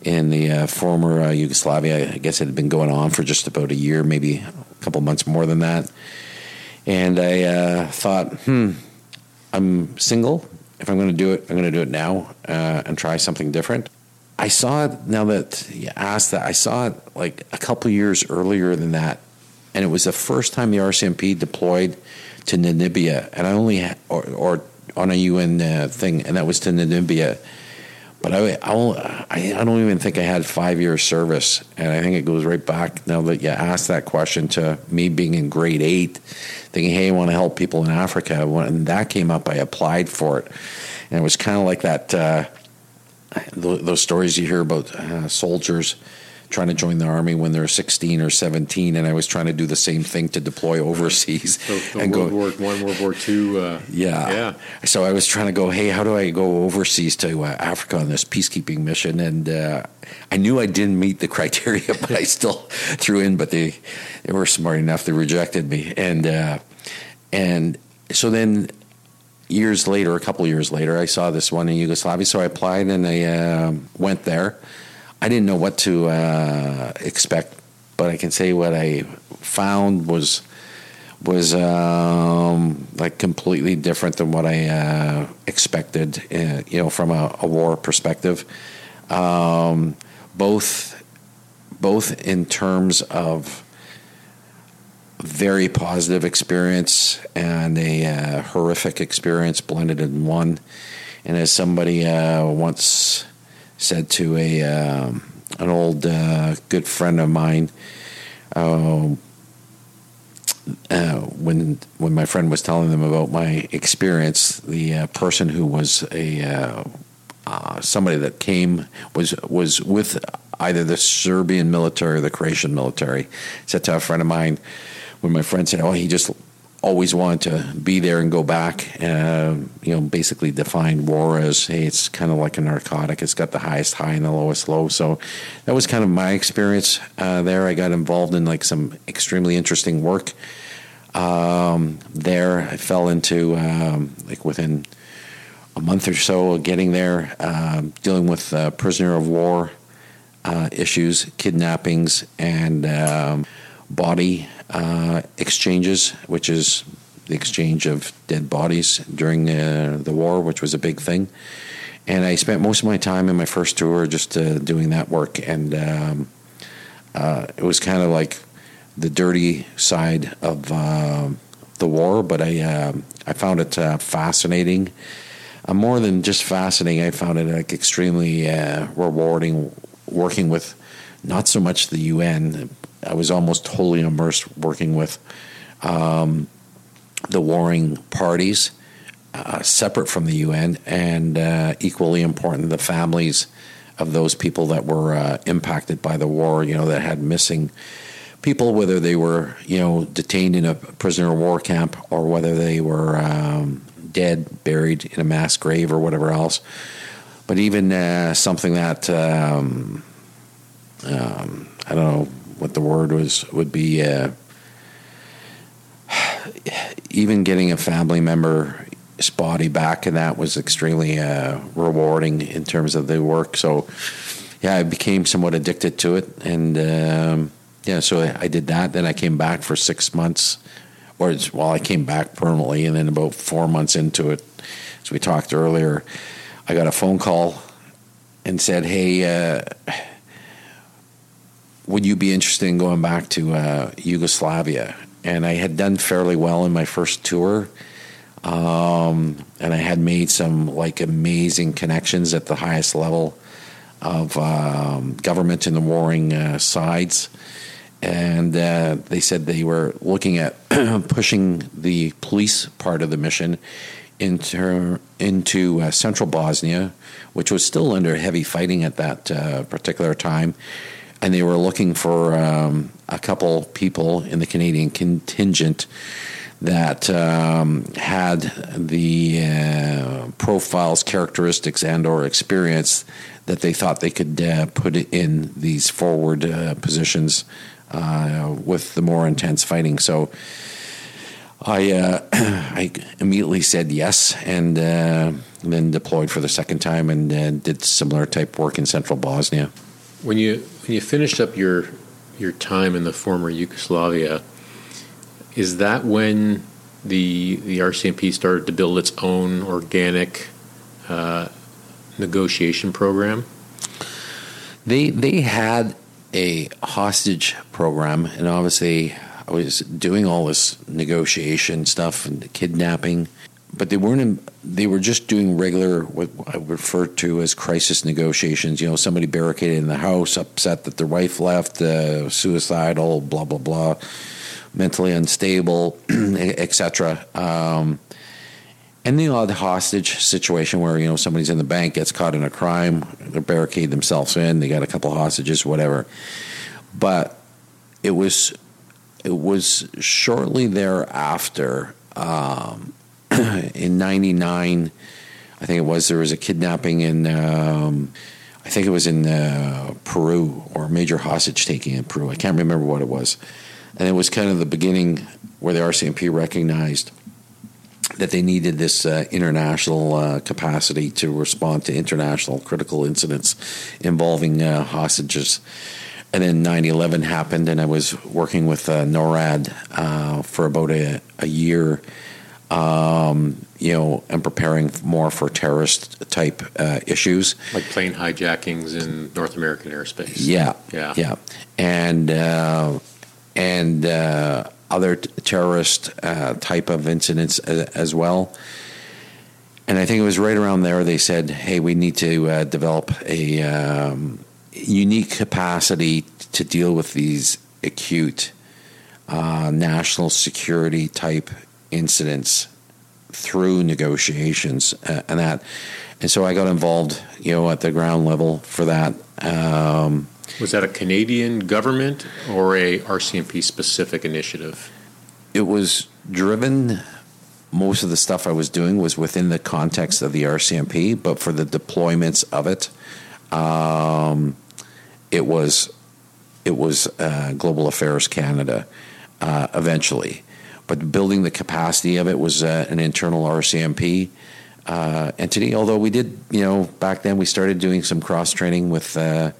in the former Yugoslavia. I guess it had been going on for just about a year, maybe a couple months more than that. And I thought, hmm, I'm single. If I'm going to do it, I'm going to do it now uh, and try something different. I saw it now that you asked that. I saw it like a couple years earlier than that, and it was the first time the RCMP deployed to Namibia, and I only had, or, or on a UN uh, thing, and that was to Namibia. But I, I, I don't even think I had five years service, and I think it goes right back now that you asked that question to me being in grade eight, thinking, "Hey, I want to help people in Africa." When that came up, I applied for it, and it was kind of like that. Uh, those stories you hear about uh, soldiers trying to join the army when they're 16 or 17, and I was trying to do the same thing to deploy overseas. (laughs) So, and World go, War One, World War Two. Uh, yeah, yeah. So I was trying to go, hey, how do I go overseas to uh, Africa on this peacekeeping mission? And uh, I knew I didn't meet the (laughs) criteria, but I still (laughs) threw in. But they they were smart enough; they rejected me. And uh, and so then years later, a couple years later, I saw this one in Yugoslavia, so I applied and I uh, went there I didn't know what to uh, expect, but I can say what I found was was um, like completely different than what I uh, expected. Uh, you know, from a, a war perspective, um, both both in terms of very positive experience and a uh, horrific experience blended in one. And as somebody uh, once said to a um, an old uh, good friend of mine uh, uh, when when my friend was telling them about my experience, the uh, person who was a uh, uh, somebody that came was was with either the Serbian military or the Croatian military. Said to a friend of mine when my friend said, "Oh, he just always wanted to be there and go back." Uh, you know, basically defined war as, "Hey, it's kind of like a narcotic. It's got the highest high and the lowest low." So that was kind of my experience uh, there. I got involved in like some extremely interesting work um, there. I fell into um, like within a month or so of getting there, uh, dealing with uh, prisoner of war uh, issues, kidnappings, and um, body uh, exchanges, which is the exchange of dead bodies during uh, the war, which was a big thing. And I spent most of my time in my first tour just uh, doing that work, and um, it was kind of like the dirty side of uh, the war, but I uh, I found it uh, fascinating. Uh, more than just fascinating, I found it like extremely uh, rewarding working with not so much the UN. I was almost totally immersed working with um, the warring parties, uh, separate from the UN, and equally important the families of those people that were impacted by the war. You know that had missing people, whether they were you know detained in a prisoner of war camp or whether they were um, dead, buried in a mass grave or whatever else. But even uh, something that um, um, I don't know what the word was would be. Uh, even getting a family member body back and that was extremely uh, rewarding in terms of the work. So, yeah, I became somewhat addicted to it, and um, yeah, so I did that. Then I came back for six months, or well, I came back permanently, and then about four months into it, as we talked earlier, I got a phone call and said, "Hey, uh, would you be interested in going back to uh, Yugoslavia?" And I had done fairly well in my first tour. Um, and I had made some like amazing connections at the highest level of um, government in the warring uh, sides and uh, they said they were looking at (clears throat) pushing the police part of the mission into into uh, central Bosnia, which was still under heavy fighting at that uh, particular time, and they were looking for um, a couple people in the Canadian contingent that um, had the uh, profiles, characteristics, and or experience that they thought they could uh, put in these forward uh, positions uh, with the more intense fighting. So I uh, (clears throat) I immediately said yes, and uh, then deployed for the second time and uh, did similar type work in central Bosnia. When you when you finished up your your time in the former Yugoslavia, is that when the the RCMP started to build its own organic uh, negotiation program? They they had a hostage program, and obviously I was doing all this negotiation stuff and kidnapping, but they weren't. In, they were just doing regular what I refer to as crisis negotiations. You know, somebody barricaded in the house, upset that their wife left, uh, suicidal, blah blah blah, mentally unstable, (clears throat) etc. Um, and the odd hostage situation where you know somebody's in the bank gets caught in a crime, they barricade themselves in, they got a couple hostages, whatever. But it was it was shortly thereafter, um, (clears throat) in '99, I think it was there was a kidnapping in. Um, I think it was in uh, Peru or major hostage taking in Peru. I can't remember what it was, and it was kind of the beginning where the RCMP recognized that they needed this uh, international uh, capacity to respond to international critical incidents involving uh, hostages. And then 9 11 happened, and I was working with uh, NORAD uh, for about a, a year, um, you know, and preparing more for terrorist type uh, issues. Like plane hijackings in North American airspace. Yeah. Yeah. Yeah. And, and, other t- terrorist uh, type of incidents as, as, well. And I think it was right around there they said, "Hey, we need to uh, develop a um, unique capacity to deal with these acute uh, national security type incidents through negotiations uh, and that." And so I got involved, you know, at the ground level for that. Um, Was that a Canadian government or a RCMP specific initiative? It was driven. Most of the stuff I was doing was within the context of the RCMP, but for the deployments of it, um, it was it was uh, Global Affairs Canada uh, eventually. But building the capacity of it was uh, an internal RCMP uh, entity. Although we did, you know, back then we started doing some cross training with uh,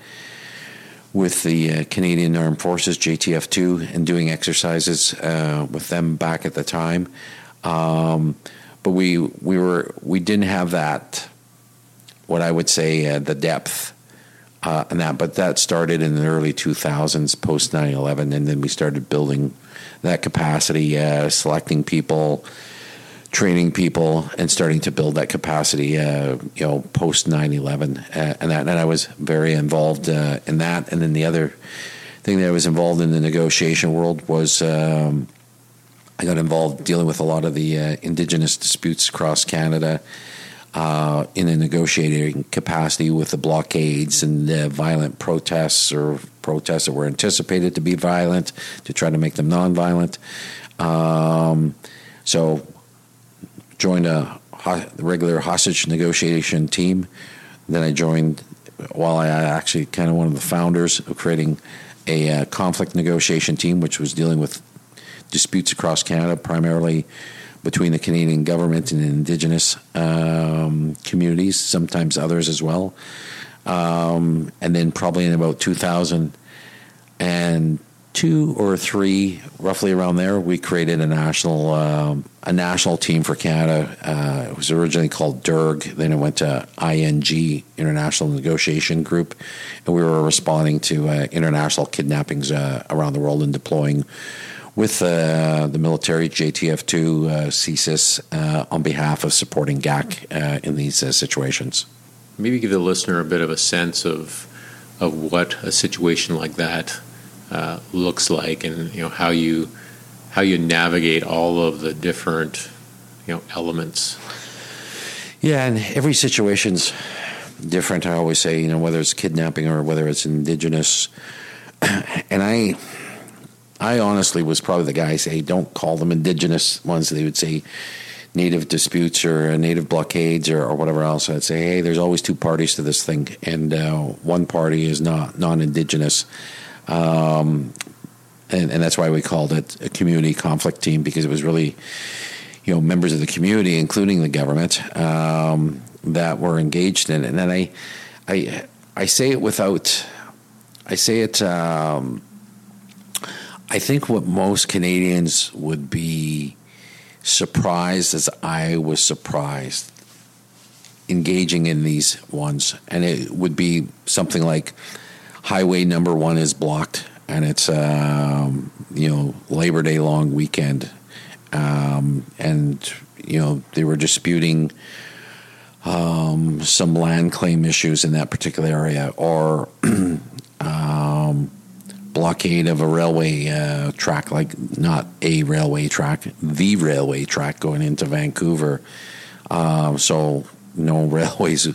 with the uh, Canadian Armed Forces JTF two and doing exercises uh, with them back at the time. Um, but we we were we didn't have that what I would say uh, the depth. And that, but that started in the early 2000s, post 9/11, and then we started building that capacity, selecting people, training people and starting to build that capacity, uh, you know, post 9-11 uh, and that. And I was very involved uh, in that. And then the other thing that I was involved in the negotiation world was um, I got involved dealing with a lot of the uh, indigenous disputes across Canada uh, in a negotiating capacity with the blockades and the violent protests or protests that were anticipated to be violent to try to make them nonviolent. Um, so joined a regular hostage negotiation team. Then I joined, while I actually kind of one of the founders of creating a uh, conflict negotiation team, which was dealing with disputes across Canada, primarily between the Canadian government and Indigenous um, communities, sometimes others as well. Um, and then probably in about 2000 and two or three, roughly around there, we created a national um, a national team for Canada. Uh, it was originally called DIRG, then it went to ING, International Negotiation Group, and we were responding to uh, international kidnappings uh, around the world and deploying with uh, the military JTF2 uh, CSIS uh, on behalf of supporting GAC in these situations. Maybe give the listener a bit of a sense of of what a situation like that uh, looks like, and you know how you how you navigate all of the different you know elements. Yeah, and every situation's different. I always say, you know, whether it's kidnapping or whether it's indigenous, (clears throat) and I. I honestly was probably the guy say don't call them indigenous ones. They would say native disputes or native blockades or, or, whatever else. I'd say, hey, there's always two parties to this thing, and uh, one party is not non-indigenous, um, and, and, that's why we called it a community conflict team because it was really, you know, members of the community, including the government, um, that were engaged in it. And then I, I, I say it without, I say it. Um, I think what most Canadians would be surprised as I was surprised engaging in these ones, and it would be something like highway number one is blocked, and it's um, you know Labor Day long weekend, um, and you know they were disputing um, some land claim issues in that particular area, or (clears throat) um, blockade of a railway uh, track, like not a railway track, the railway track going into Vancouver. Uh, so no (laughs) railways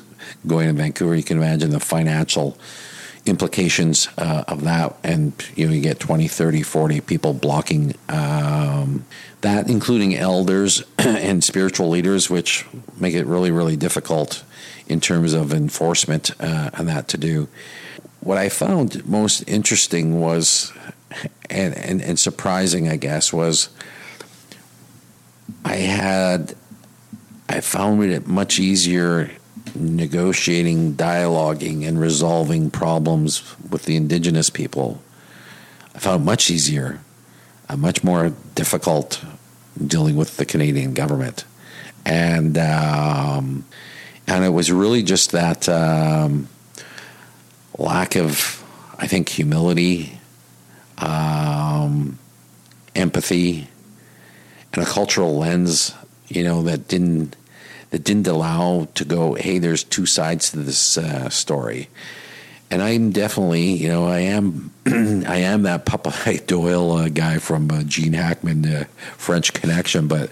going to Vancouver. You can imagine the financial implications uh, of that and you know you get 20 30 40 people blocking um, that including elders (clears throat) and spiritual leaders which make it really really difficult in terms of enforcement uh, and that to do what i found most interesting was and, and, and surprising i guess was i had i found it much easier negotiating, dialoguing, and resolving problems with the indigenous people, I found much easier, uh, much more difficult dealing with the Canadian government, and um, and it was really just that um, lack of, I think, humility, um, empathy, and a cultural lens, you know, that didn't that didn't allow to go, hey, there's two sides to this uh, story. And I'm definitely, you know, I am, (clears throat) I am that Popeye (laughs) Doyle uh, guy from uh, Gene Hackman, uh, French Connection. But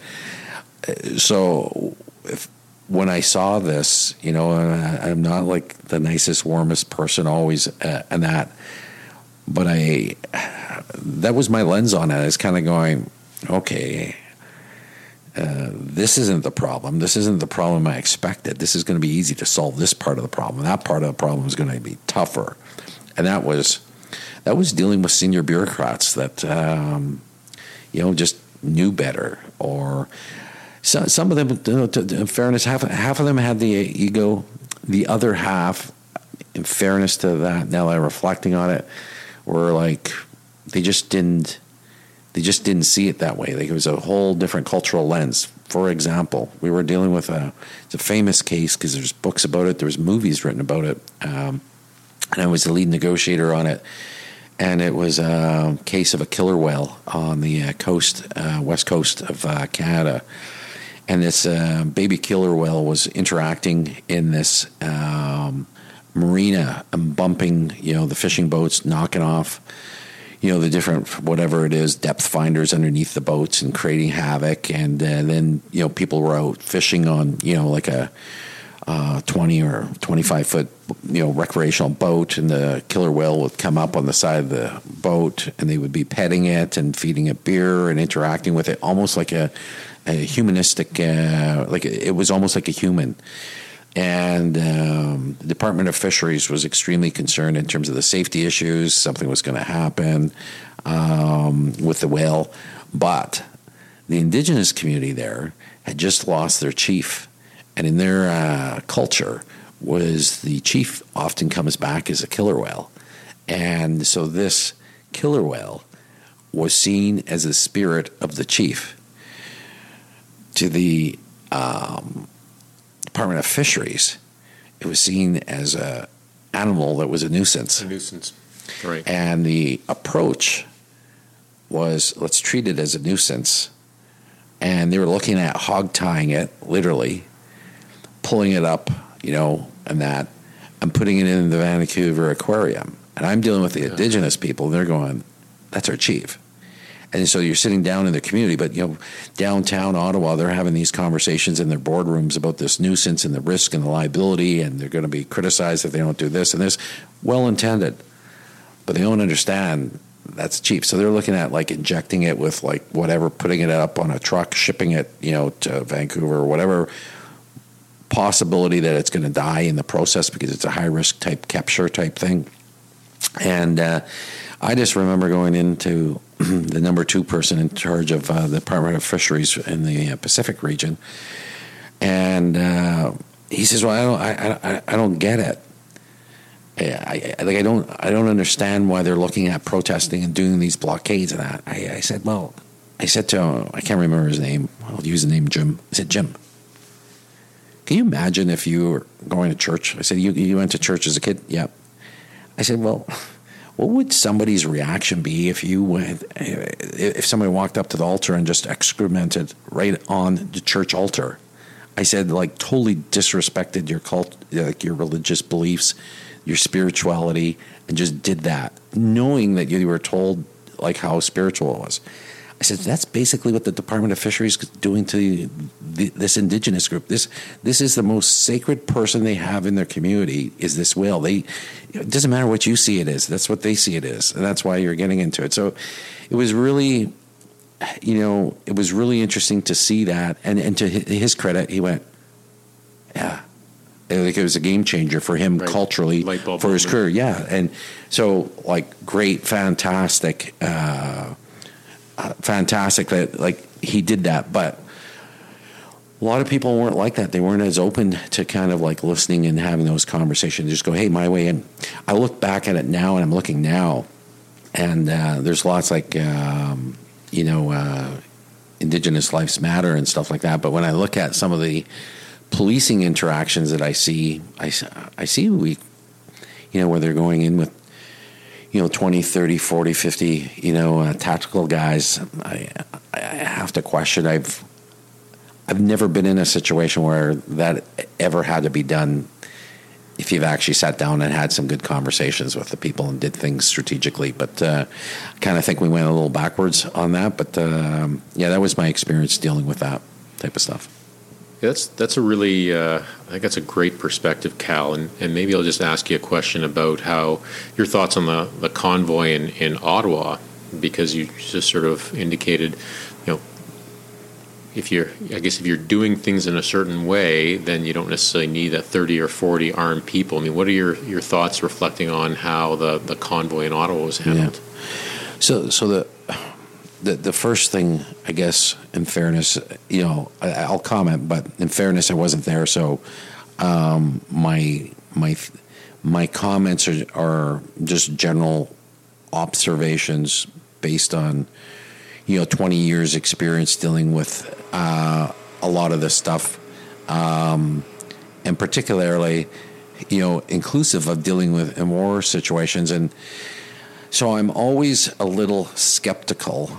uh, so, if, when I saw this, you know, uh, I'm not like the nicest, warmest person always, uh, and that, but I, that was my lens on it. I was kind of going, okay, uh, this isn't the problem. This isn't the problem I expected. This is going to be easy to solve this part of the problem. That part of the problem is going to be tougher, and that was that was dealing with senior bureaucrats that um, you know just knew better or so, some of them, you know, to, in fairness, half half of them had the ego. The other half, in fairness to that, now I'm reflecting on it, were like they just didn't they just didn't see it that way. Like it was a whole different cultural lens. For example, we were dealing with a it's a famous case because there's books about it, there was movies written about it, um, and I was the lead negotiator on it. And it was a case of a killer whale on the uh, coast, uh, west coast of uh, Canada and this uh, baby killer whale was interacting in this um, marina and bumping, you know, the fishing boats, knocking off, you know, the different whatever it is depth finders underneath the boats and creating havoc. And uh, then you know people were out fishing on you know like a uh, 20 or 25 foot you know recreational boat and the killer whale would come up on the side of the boat and they would be petting it and feeding it beer and interacting with it almost like a a humanistic, uh, like it was almost like a human. And um, the Department of Fisheries was extremely concerned in terms of the safety issues. Something was going to happen um, with the whale, but the indigenous community there had just lost their chief, and in their uh, culture was the chief often comes back as a killer whale, and so this killer whale was seen as the spirit of the chief to the um, Department of Fisheries, it was seen as a animal that was a nuisance. A nuisance, right? And the approach was let's treat it as a nuisance, and they were looking at hog tying it literally, pulling it up, you know, and that, and putting it in the Vancouver Aquarium. And I'm dealing with the yeah. indigenous people, and they're going, "That's our chief." And so you're sitting down in the community. But you know, downtown Ottawa, they're having these conversations in their boardrooms about this nuisance and the risk and the liability, and they're going to be criticized if they don't do this and this. Well intended, but they don't understand that's cheap. So they're looking at like injecting it with like whatever, putting it up on a truck, shipping it, you know, to Vancouver or whatever possibility that it's going to die in the process because it's a high risk type capture type thing. And uh, I just remember going into (clears throat) the number two person in charge of uh, the Department of Fisheries in the uh, Pacific region, and uh, he says, "Well, I don't, I, I, I don't get it. I, I, like, I don't, I don't understand why they're looking at protesting and doing these blockades and that." I, I said, "Well, I said to him, I can't remember his name. I'll use the name Jim. I said, Jim." Can you imagine if you were going to church? I said, you, you went to church as a kid? Yep. I said, well, what would somebody's reaction be if you if somebody walked up to the altar and just excremented right on the church altar? I said like totally disrespected your cult, like your religious beliefs, your spirituality, and just did that, knowing that you were told like how spiritual it was. I said, that's basically what the Department of Fisheries is doing to the, this indigenous group. This this is the most sacred person they have in their community is this whale. They it doesn't matter what you see it is. That's what they see it is, and that's why you're getting into it. So it was really, you know, it was really interesting to see that. And and to his credit, he went, yeah. Like it was a game changer for him right. culturally for his career, yeah, and so like great, fantastic, uh, fantastic that like he did that. But a lot of people weren't like that. They weren't as open to kind of like listening and having those conversations. Just go, hey, my way. And I look back at it now, and I'm looking now, and uh, there's lots like um, you know, uh, Indigenous lives matter and stuff like that. But when I look at some of the policing interactions that I see, I, I see we, you know, where they're going in with you know 20 30 40 50 you know uh, tactical guys I, I have to question. I've i've never been in a situation where that ever had to be done if you've actually sat down and had some good conversations with the people and did things strategically. But uh, i kind of think we went a little backwards on that. But um, yeah that was my experience dealing with that type of stuff That's that's a really uh, I think that's a great perspective, Cal, and, and maybe I'll just ask you a question about how your thoughts on the, the convoy in, in Ottawa, because you just sort of indicated, you know, if you're I guess if you're doing things in a certain way, then you don't necessarily need that thirty or forty armed people. I mean, what are your, your thoughts reflecting on how the, the convoy in Ottawa was handled? Yeah. So so the the, the first thing, I guess, in fairness, you know, I, will comment, but in fairness, I wasn't there, so um, my my my comments are, are just general observations based on you know 20 years experience dealing with uh, a lot of this stuff. Um, and particularly you know inclusive of dealing with war situations. And so I'm always a little skeptical,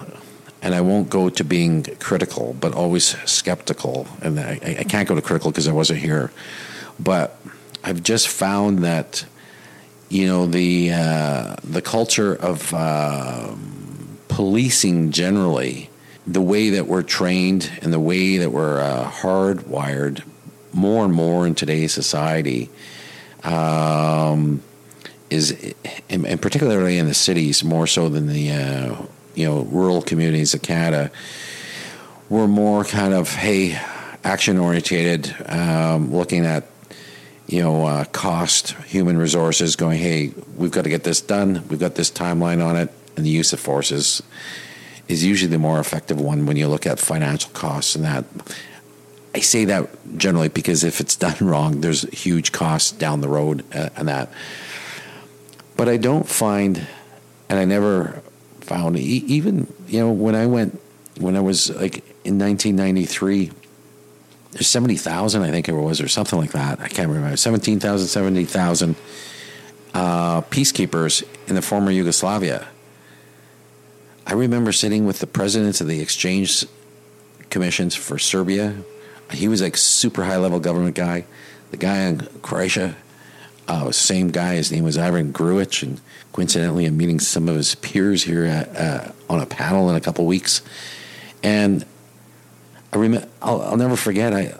and I won't go to being critical, but always skeptical. And I, I can't go to critical because I wasn't here. But I've just found that, you know, the uh, the culture of uh, policing generally, the way that we're trained and the way that we're uh, hardwired more and more in today's society. Um, is, and particularly in the cities, more so than the uh, you know rural communities of Canada, we're more kind of hey, action orientated, um, looking at you know uh, cost, human resources, going hey, we've got to get this done, we've got this timeline on it, and the use of forces is usually the more effective one when you look at financial costs and that. I say that generally because if it's (laughs) done wrong, there's huge costs down the road uh, and that. But I don't find, and I never found, even, you know, when I went, when I was like in 1993, there's 70,000, I think it was, or something like that. I can't remember. 17,000, 70,000 uh, peacekeepers in the former Yugoslavia. I remember sitting with the presidents of the exchange commissions for Serbia. He was like super high level government guy. The guy in Croatia, uh, same guy. His name was Ivan Gruich, and coincidentally, I'm meeting some of his peers here at, uh, on a panel in a couple weeks. And I remember, I'll, I'll, never forget. I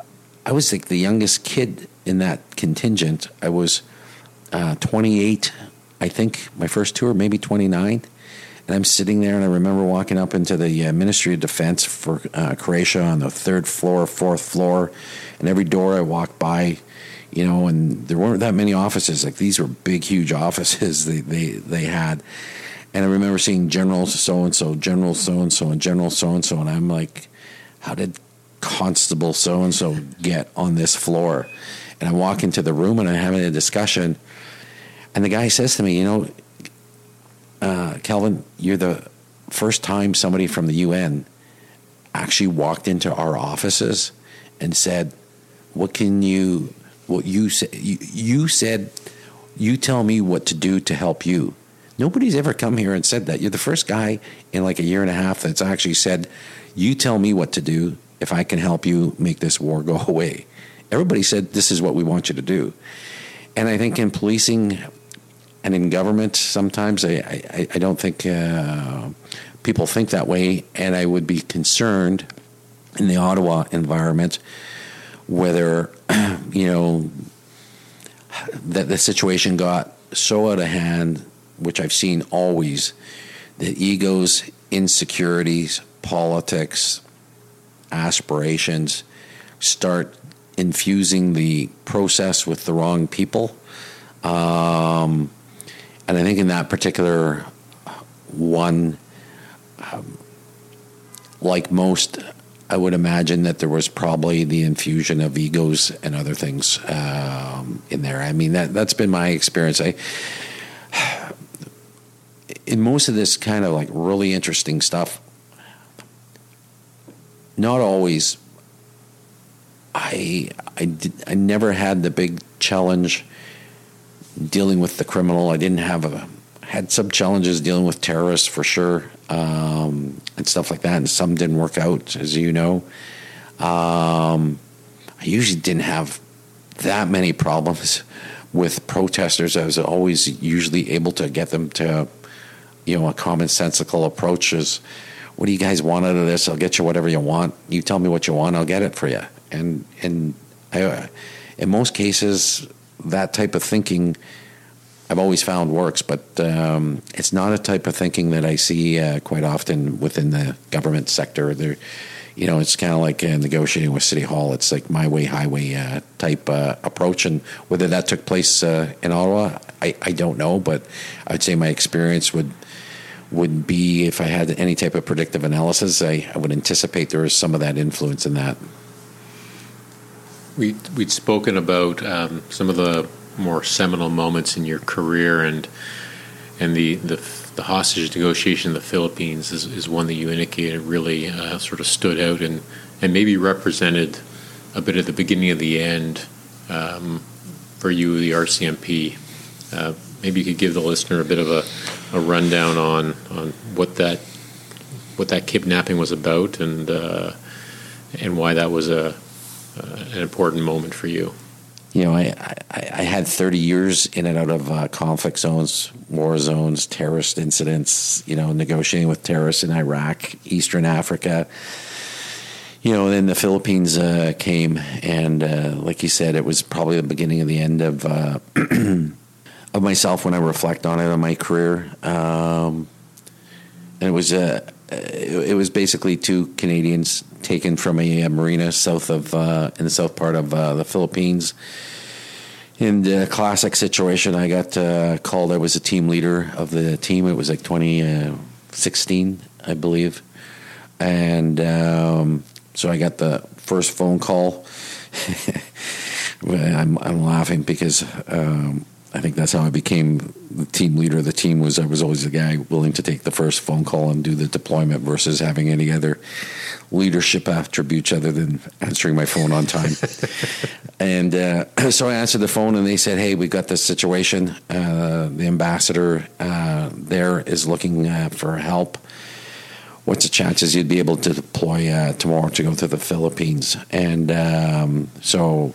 I was like the youngest kid in that contingent. I was uh, 28, I think, my first tour, maybe 29. And I'm sitting there, and I remember walking up into the uh, Ministry of Defense for uh, Croatia on the third floor, fourth floor, and every door I walked by you know, and there weren't that many offices. Like these were big, huge offices (laughs) they they, they had. And I remember seeing General so and so, General so and so, and General so and so, and I'm like, how did Constable so and so get on this floor? And I walk into the room and I'm having a discussion, and the guy says to me, you know, uh, you're the first time somebody from the UN actually walked into our offices and said, "What can you what you said. You, you said, you tell me what to do to help you. Nobody's ever come here and said that. You're the first guy in like a year and a half that's actually said, you tell me what to do if I can help you make this war go (laughs) away. Everybody said, this is what we want you to do. And I think in policing and in government, sometimes I, I, I don't think uh, people think that way. And I would be concerned in the Ottawa environment whether (clears throat) you know that the situation got so out of hand, which I've seen always, that egos, insecurities, politics, aspirations start infusing the process with the wrong people. Um, and I think in that particular one, um, like most I would imagine that there was probably the infusion of egos and other things um, in there. I mean, that that's been my experience. I in most of this kind of like really interesting stuff. Not always. I I did, I never had the big challenge dealing with the criminal. I didn't have a had some challenges dealing with terrorists for sure um, and stuff like that. And some didn't work out, as you know. Um, I usually didn't have that many problems with protesters. I was always usually able to get them to, you know, a commonsensical approach. Is what do you guys want out of this? I'll get you whatever you want. You tell me what you want, I'll get it for you. And and I, in most cases, that type of thinking I've always found works, but um, it's not a type of thinking that I see uh, quite often within the government sector. There, you know, it's kind of like uh, negotiating with City Hall. It's like my way, highway uh, type uh, approach, and whether that took place uh, in Ottawa, I, I don't know, but I'd say my experience would would be if I had any type of predictive analysis, I, I would anticipate there is some of that influence in that. We we'd spoken about um, some of the more seminal moments in your career, and and the the, the hostage negotiation in the Philippines is, is one that you indicated really uh, sort of stood out and and maybe represented a bit of the beginning of the end um, for you, the RCMP. Uh, maybe you could give the listener a bit of a, a rundown on on what that what that kidnapping was about and uh, and why that was a uh, an important moment for you. You know, I, I, I had 30 years in and out of uh, conflict zones, war zones, terrorist incidents, you know, negotiating with terrorists in Iraq, Eastern Africa. You know, then the Philippines uh, came, and uh, like you said, it was probably the beginning of the end of uh, (clears throat) of myself when I reflect on it on my career. Um, and it was uh, it, it, was basically two Canadians taken from a, a marina south of uh, in the south part of uh, the Philippines. In the classic situation, I got uh, called. I was a team leader of the team. It was like 2016, I believe, and um, so I got the first phone call. (laughs) I'm, I'm laughing because um, I think that's how I became the team leader of the team. Was I was always the guy willing to take the first phone call and do the deployment versus having any other leadership attributes other than answering my phone on time. (laughs) and uh, so I answered the phone, and they said, "Hey, we've got this situation. Uh, the ambassador uh, there is looking uh, for help." What's the chances you'd be able to deploy uh, tomorrow to go to the Philippines? And um, so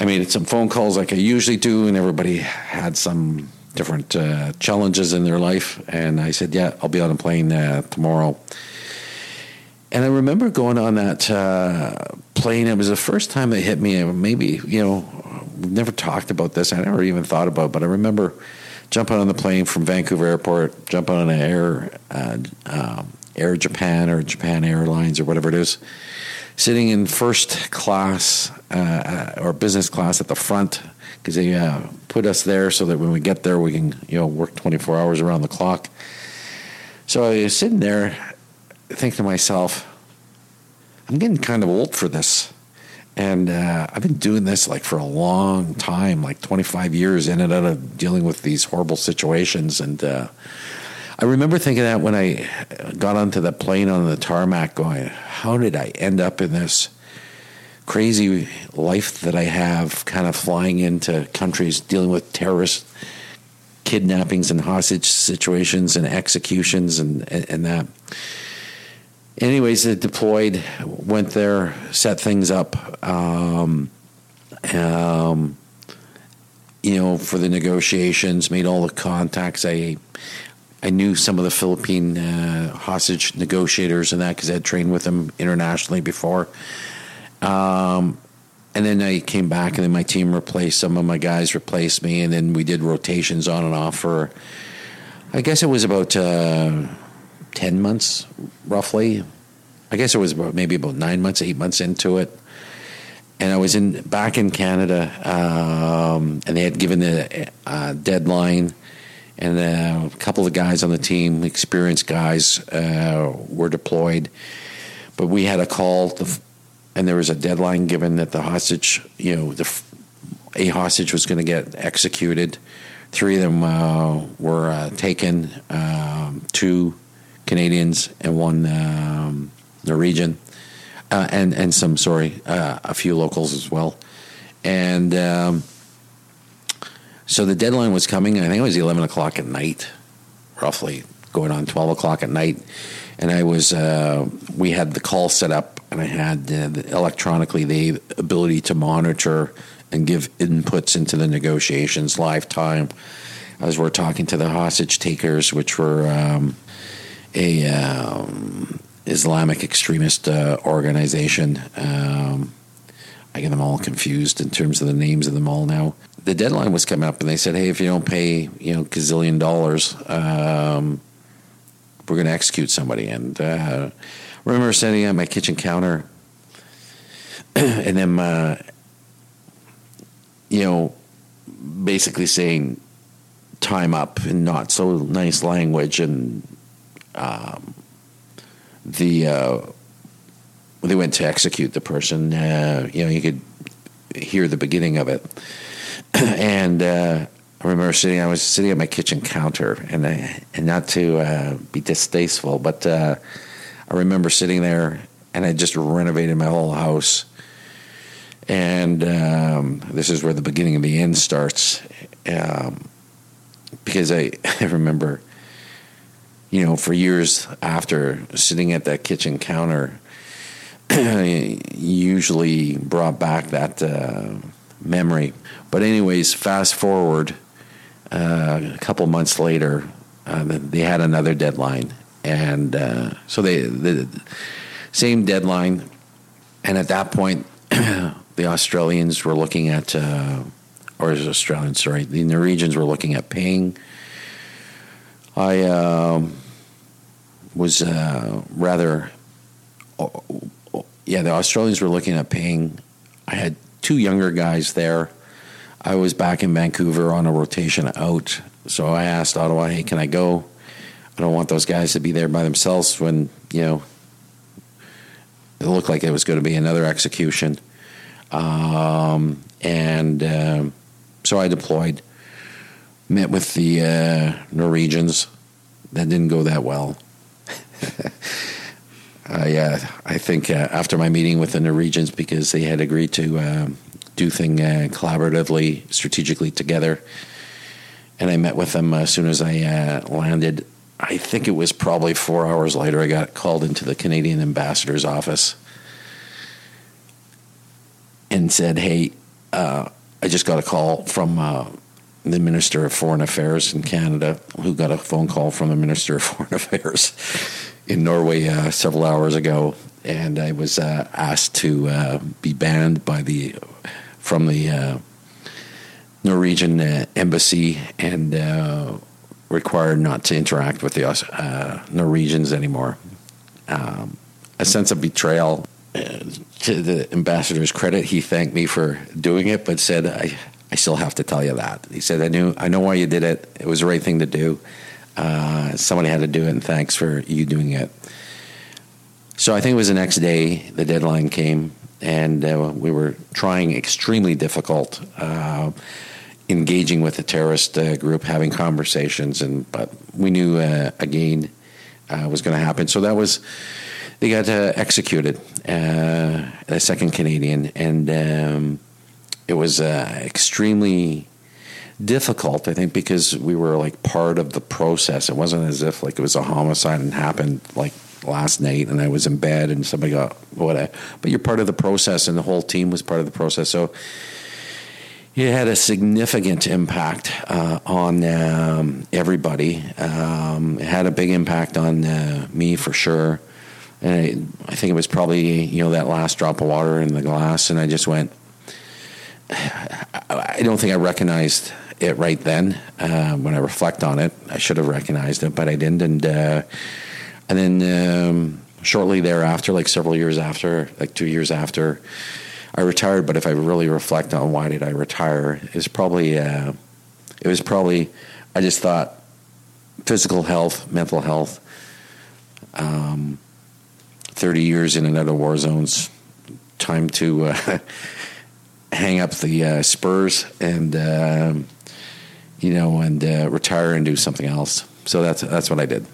I made some phone calls like I usually do, and everybody had some different uh, challenges in their life. And I said, "Yeah, I'll be on a plane uh, tomorrow." And I remember going on that uh, plane. It was the first time it hit me. Maybe you know, we've never talked about this. I never even thought about, it, but I remember jumping on the plane from Vancouver Airport, jumping on an Air uh, um, Air Japan or Japan Airlines or whatever it is sitting in first class uh, or business class at the front because they uh, put us there so that when we get there we can you know work 24 hours around the clock. So I was sitting there thinking to myself, I'm getting kind of old for this. And uh, I've been doing this like for a long time, like 25 years in and out of dealing with these horrible situations. And uh, I remember thinking that when I got onto the plane on the tarmac, going, how did I end up in this crazy life that I have, kind of flying into countries dealing with terrorist kidnappings and hostage situations and executions and, and, that. Anyways, it deployed, went there, set things up. Um, um, you know, for the negotiations, made all the contacts. I I knew some of the Philippine uh, hostage negotiators and that because I had trained with them internationally before. Um, and then I came back, and then my team replaced some of my guys, replaced me, and then we did rotations on and off for, I guess it was about uh, ten months, roughly. I guess it was about maybe about nine months, eight months into it, and I was in back in Canada, um, and they had given the uh, deadline and uh, a couple of guys on the team, experienced guys, uh, were deployed. But we had a call, to, and there was a deadline given that the hostage, you know, the a hostage was going to get executed. Three of them uh, were uh, taken, um, two Canadians and one um, Norwegian, uh, and and some sorry, uh, a few locals as well, and. Um, so the deadline was coming. I think it was 11 o'clock at night, roughly going on 12 o'clock at night. And I was, uh, we had the call set up, and I had uh, the, electronically the ability to monitor and give inputs into the negotiations live time as we're talking to the hostage takers, which were um, a um, Islamic extremist uh, organization. Um, I get them all confused in terms of the names of them all now. The deadline was coming up, and they said, "Hey, if you don't pay, you know, gazillion dollars, um, we're going to execute somebody." And uh, remember sitting at my kitchen counter, (clears throat) and then, uh, you know, basically saying, "Time up," in not so nice language, and um, the uh, they went to execute the person. Uh, you know, you could hear the beginning of it, (clears throat) and uh, I remember sitting. I was sitting at my kitchen counter, and I, and not to uh, be distasteful, but uh, I remember sitting there, and I just renovated my whole house. And um, this is where the beginning of the end starts, um, because I, (laughs) I remember, you know, for years after sitting at that kitchen counter, (clears throat) usually brought back that uh, memory. But anyways, fast forward uh, a couple months later, uh, they had another deadline, and uh, so they the same deadline, and at that point, (clears throat) the Australians were looking at, uh, or Australians, sorry, the Norwegians were looking at paying. I um, was uh, rather yeah, the Australians were looking at paying. I had two younger guys there. I was back in Vancouver on a rotation out, so I asked Ottawa, "Hey, can I go? I don't want those guys to be there by themselves when you know it looked like it was going to be another execution." Um, and um, so I deployed, met with the uh, Norwegians. That didn't go that well. (laughs) I, uh, I think uh, after my meeting with the Norwegians, because they had agreed to uh, do things uh, collaboratively, strategically together, and I met with them as soon as I uh, landed. I think it was probably four hours later. I got called into the Canadian ambassador's office and said, "Hey, uh, I just got a call from." the Minister of Foreign Affairs in Canada, who got a phone call from the Minister of Foreign (laughs) Affairs in Norway uh, several hours ago, and I was uh, asked to uh, be banned by the from the uh, Norwegian uh, embassy and required not to interact with the Norwegians anymore. Um, a sense of betrayal. to the ambassador's credit, he thanked me for doing it, but said, "I, I still have to tell you that." He said, "I knew, I know why you did it. It was the right thing to do." Uh, somebody had to do it, and thanks for you doing it. So I think it was the next day the deadline came, and uh, we were trying extremely difficult, uh, engaging with the terrorist uh, group, having conversations, and but we knew uh, again uh, was going to happen. So that was they got executed, the second Canadian, and um, it was extremely difficult, I think, because we were like part of the process. It wasn't as if like it was a homicide and happened like last night and I was in bed and somebody got whatever. But you're part of the process and the whole team was part of the process. So it had a significant impact uh, on um, everybody. Um, it had a big impact on uh, me for sure. And I, I think it was probably, you know, that last drop of water in the glass. And I just went, (sighs) I don't think I recognized it right then. Uh, when I reflect on it, I should have recognized it, but I didn't. And uh, and then um, shortly thereafter, like several years after, like two years after, I retired. But if I really reflect on why did I retire, is probably uh, it was probably I just thought physical health, mental health. Um, Thirty years in and out of war zones, time to uh, (laughs) hang up the uh, spurs and um, you know, and uh, retire and do something else. So that's that's what I did.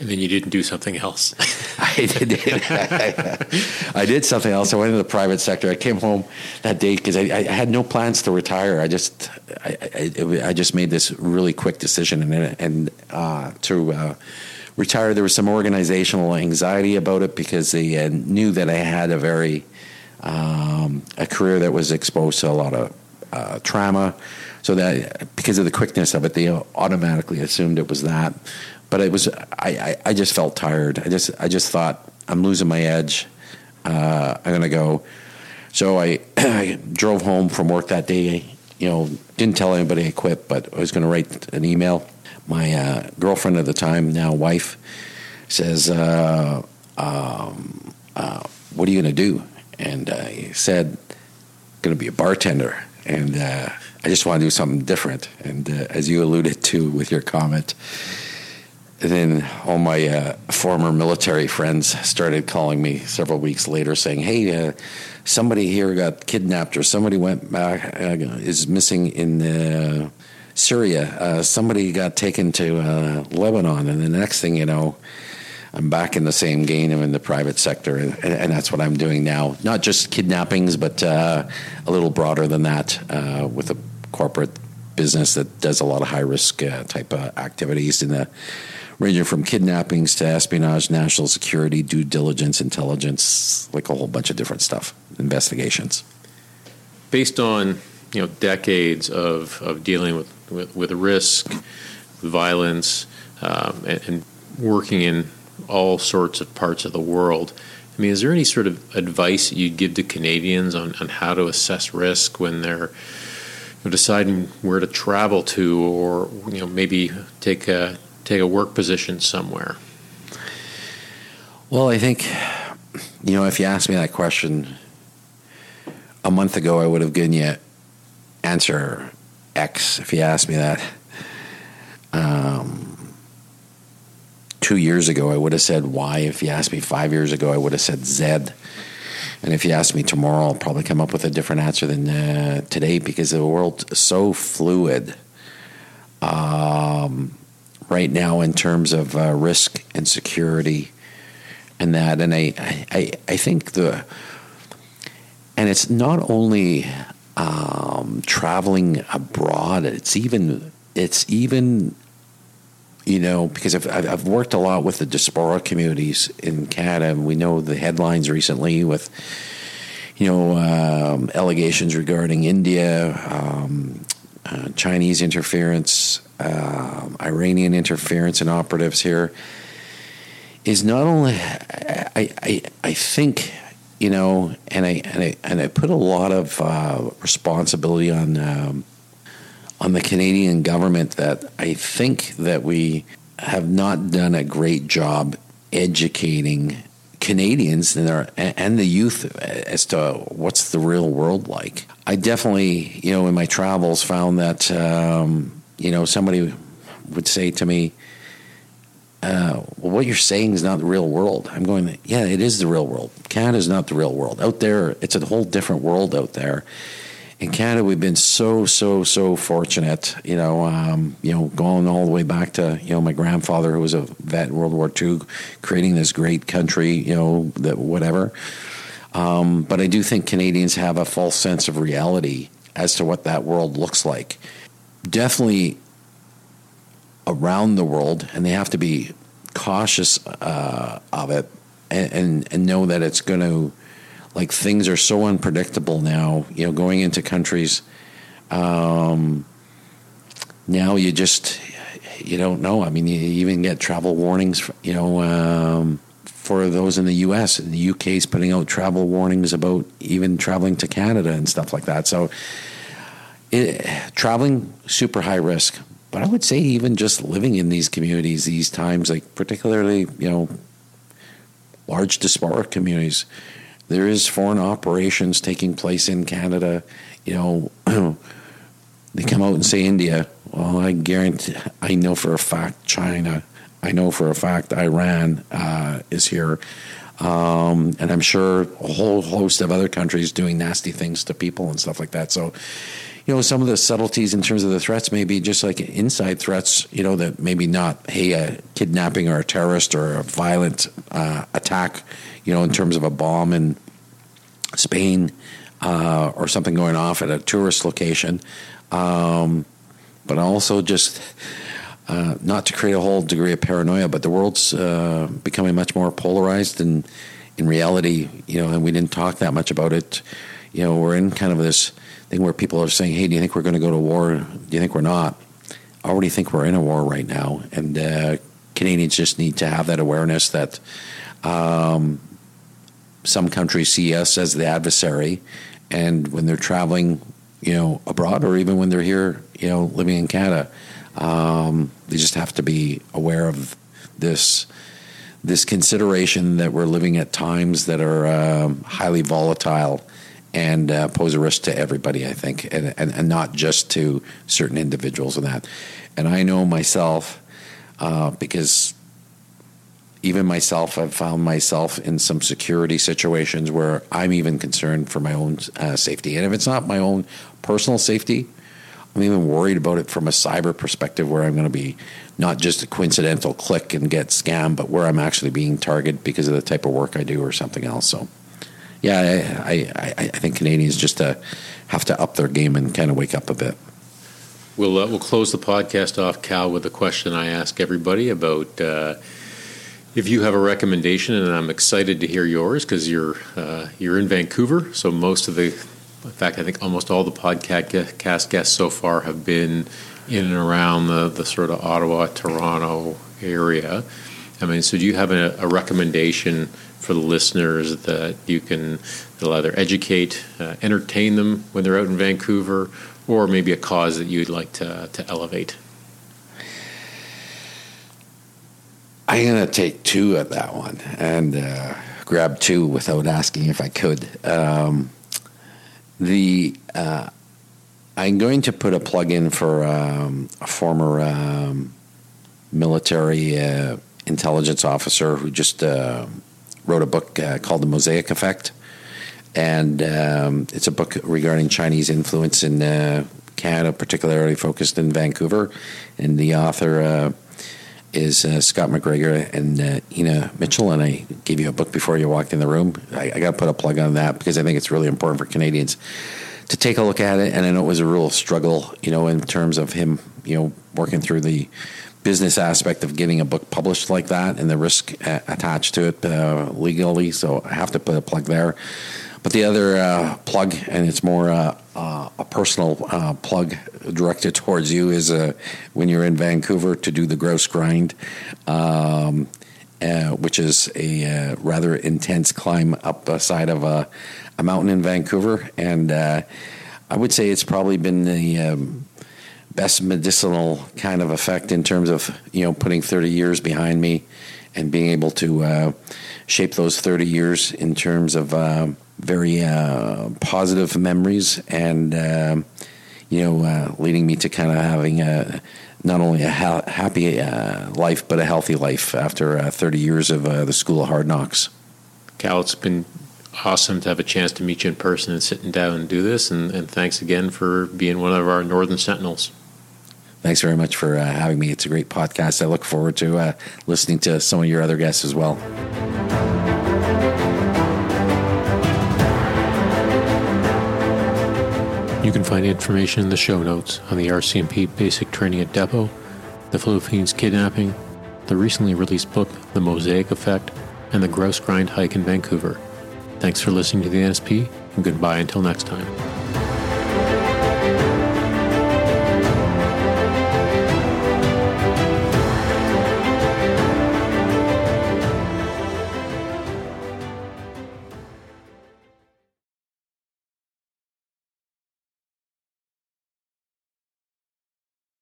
And then you didn't do something else. (laughs) I did. (laughs) I did something else. I went into the private sector. I came home that day because I, I, had no plans to retire. I just I, I, I just made this really quick decision and and uh, to. Uh, retire. There was some organizational anxiety about it because they uh, knew that I had a very um, a career that was exposed to a lot of uh, trauma. So that because of the quickness of it, they automatically assumed it was that. But it was I, I, I just felt tired. I just I just thought I'm losing my edge. Uh, I'm gonna go. So I, (clears throat) I drove home from work that day. You know, didn't tell anybody I quit, but I was going to write an email. My uh, girlfriend at the time, now wife, says, uh, um, uh, "What are you going to do?" And I said, "Going to be a bartender." And uh, I just want to do something different. And uh, as you alluded to with your comment, then all my uh, former military friends started calling me several weeks later saying, "Hey, uh, somebody here got kidnapped, or somebody went back uh, is missing in uh, Syria. Uh, somebody got taken to uh, Lebanon." And the next thing you know, I'm back in the same game. I'm in the private sector, and, and that's what I'm doing now. Not just kidnappings, but a little broader than that with a corporate business that does a lot of high risk type of activities in the ranging from kidnappings to espionage, national security, due diligence, intelligence, like a whole bunch of different stuff, investigations. Based on you know decades of, of dealing with, with, with risk, violence, um, and, and working in all sorts of parts of the world. I mean, is there any sort of advice you'd give to Canadians on, on how to assess risk when they're know, deciding where to travel to, or you know maybe take a take a work position somewhere? Well, I think, you know, if you asked me that question a month ago, I would have given you answer X. If you asked me that um, two years ago, I would have said Y. If you asked me five years ago, I would have said Z. And if you ask me tomorrow, I'll probably come up with a different answer than uh, today because the world is so fluid. Um, right now in terms of uh, risk and security and that. And I, I, I think the, and it's not only um, traveling abroad. It's even, it's even, you know, because I've, I've worked a lot with the diaspora communities in Canada. And we know the headlines recently with, you know, um, allegations regarding India, um, uh, Chinese interference, uh, Iranian interference in operatives here, is not only I, I, I think you know, and I and I and I put a lot of uh, responsibility on um, on the Canadian government that I think that we have not done a great job educating Canadians and, and the youth as to what's the real world like. I definitely, you know, in my travels found that, um, you know, somebody would say to me, uh, well, what you're saying is not the real world. I'm going, yeah, it is the real world. Canada is not the real world. Out there, it's a whole different world out there in Canada, we've been so so so fortunate. You know, um, you know, going all the way back to you know my grandfather who was a vet in World War II, creating this great country. You know, that whatever. Um, but I do think Canadians have a false sense of reality as to what that world looks like. Definitely around the world, and they have to be cautious uh, of it and, and, and know that it's going to like things are so unpredictable now. You know, going into countries, um, now you just you don't know. I mean, you even get travel warnings. You know, um, for those in the U.S. and the U.K. is putting out travel warnings about even traveling to Canada and stuff like that. So, it, traveling super high risk. But I would say even just living in these communities, these times, like particularly you know large diaspora communities there is foreign operations taking place in Canada. You know, (clears throat) they come out and say India. Well, I guarantee, I know for a fact China. I know for a fact Iran uh, is here. Um, and I'm sure a whole host of other countries doing nasty things to people and stuff like that. So, you know, some of the subtleties in terms of the threats may be just like inside threats, you know, that maybe not, hey, a kidnapping or a terrorist or a violent uh, attack, you know, in terms of a bomb in Spain uh, or something going off at a tourist location. Um, but also just uh, not to create a whole degree of paranoia, but the world's uh, becoming much more polarized and in reality, you know, and we didn't talk that much about it. You know, we're in kind of this thing where people are saying, "Hey, do you think we're going to go to war? Do you think we're not?" I already think we're in a war right now, and uh, Canadians just need to have that awareness that um, some countries see us as the adversary, and when they're traveling, you know, abroad or even when they're here, you know, living in Canada, um, they just have to be aware of this this consideration that we're living at times that are um, highly volatile and uh, pose a risk to everybody, I think, and, and, and, not just to certain individuals and that. And I know myself uh, because even myself, I've found myself in some security situations where I'm even concerned for my own uh, safety. And if it's not my own personal safety, I'm even worried about it from a cyber perspective where I'm going to be not just a coincidental click and get scammed, but where I'm actually being targeted because of the type of work I do or something else. So, yeah, I, I, I think Canadians just uh, have to up their game and kind of wake up a bit. We'll, uh, we'll close the podcast off, Cal, with a question I ask everybody about uh, if you have a recommendation, and I'm excited to hear yours because you're uh, you're in Vancouver, so most of the, in fact, I think almost all the podcast guests so far have been in and around the, the sort of Ottawa, Toronto area. I mean, so do you have a, a recommendation for the listeners that you can that'll either educate, uh, entertain them when they're out in Vancouver, or maybe a cause that you'd like to, to elevate? I'm going to take two of that one and uh, grab two without asking if I could. Um, the uh, I'm going to put a plug in for um, a former um, military uh, intelligence officer who just uh, wrote a book uh, called The Mosaic Effect. And um, it's a book regarding Chinese influence in uh, Canada, particularly focused in Vancouver. And the author uh, is uh, Scott McGregor and uh, Ina Mitchell. And I gave you a book before you walked in the room. I, I got to put a plug on that because I think it's really important for Canadians to take a look at it. And I know it was a real struggle, you know, in terms of him, you know, working through the business aspect of getting a book published like that and the risk uh, attached to it uh, legally. So I have to put a plug there. But the other uh, plug, and it's more uh, uh, a personal uh, plug directed towards you, is when you're in Vancouver to do the Grouse Grind. Um, which is a rather intense climb up the side of a, a mountain in Vancouver, and I would say it's probably been the um, best medicinal kind of effect in terms of you know putting 30 years behind me and being able to uh, shape those 30 years in terms of uh, very uh, positive memories and um, you know uh, leading me to kind of having a not only a ha- happy uh, life but a healthy life after uh, 30 years of the school of hard knocks. Cal it's been awesome to have a chance to meet you in person and sitting down and do this and, and thanks again for being one of our northern sentinels Thanks very much for uh, having me. It's a great podcast. I look forward to uh, listening to some of your other guests as well. You can find information in the show notes on the RCMP basic training at Depot, the Philippines kidnapping, the recently released book, The Mosaic Effect, and the Grouse Grind hike in Vancouver. Thanks for listening to the NSP, and goodbye until next time.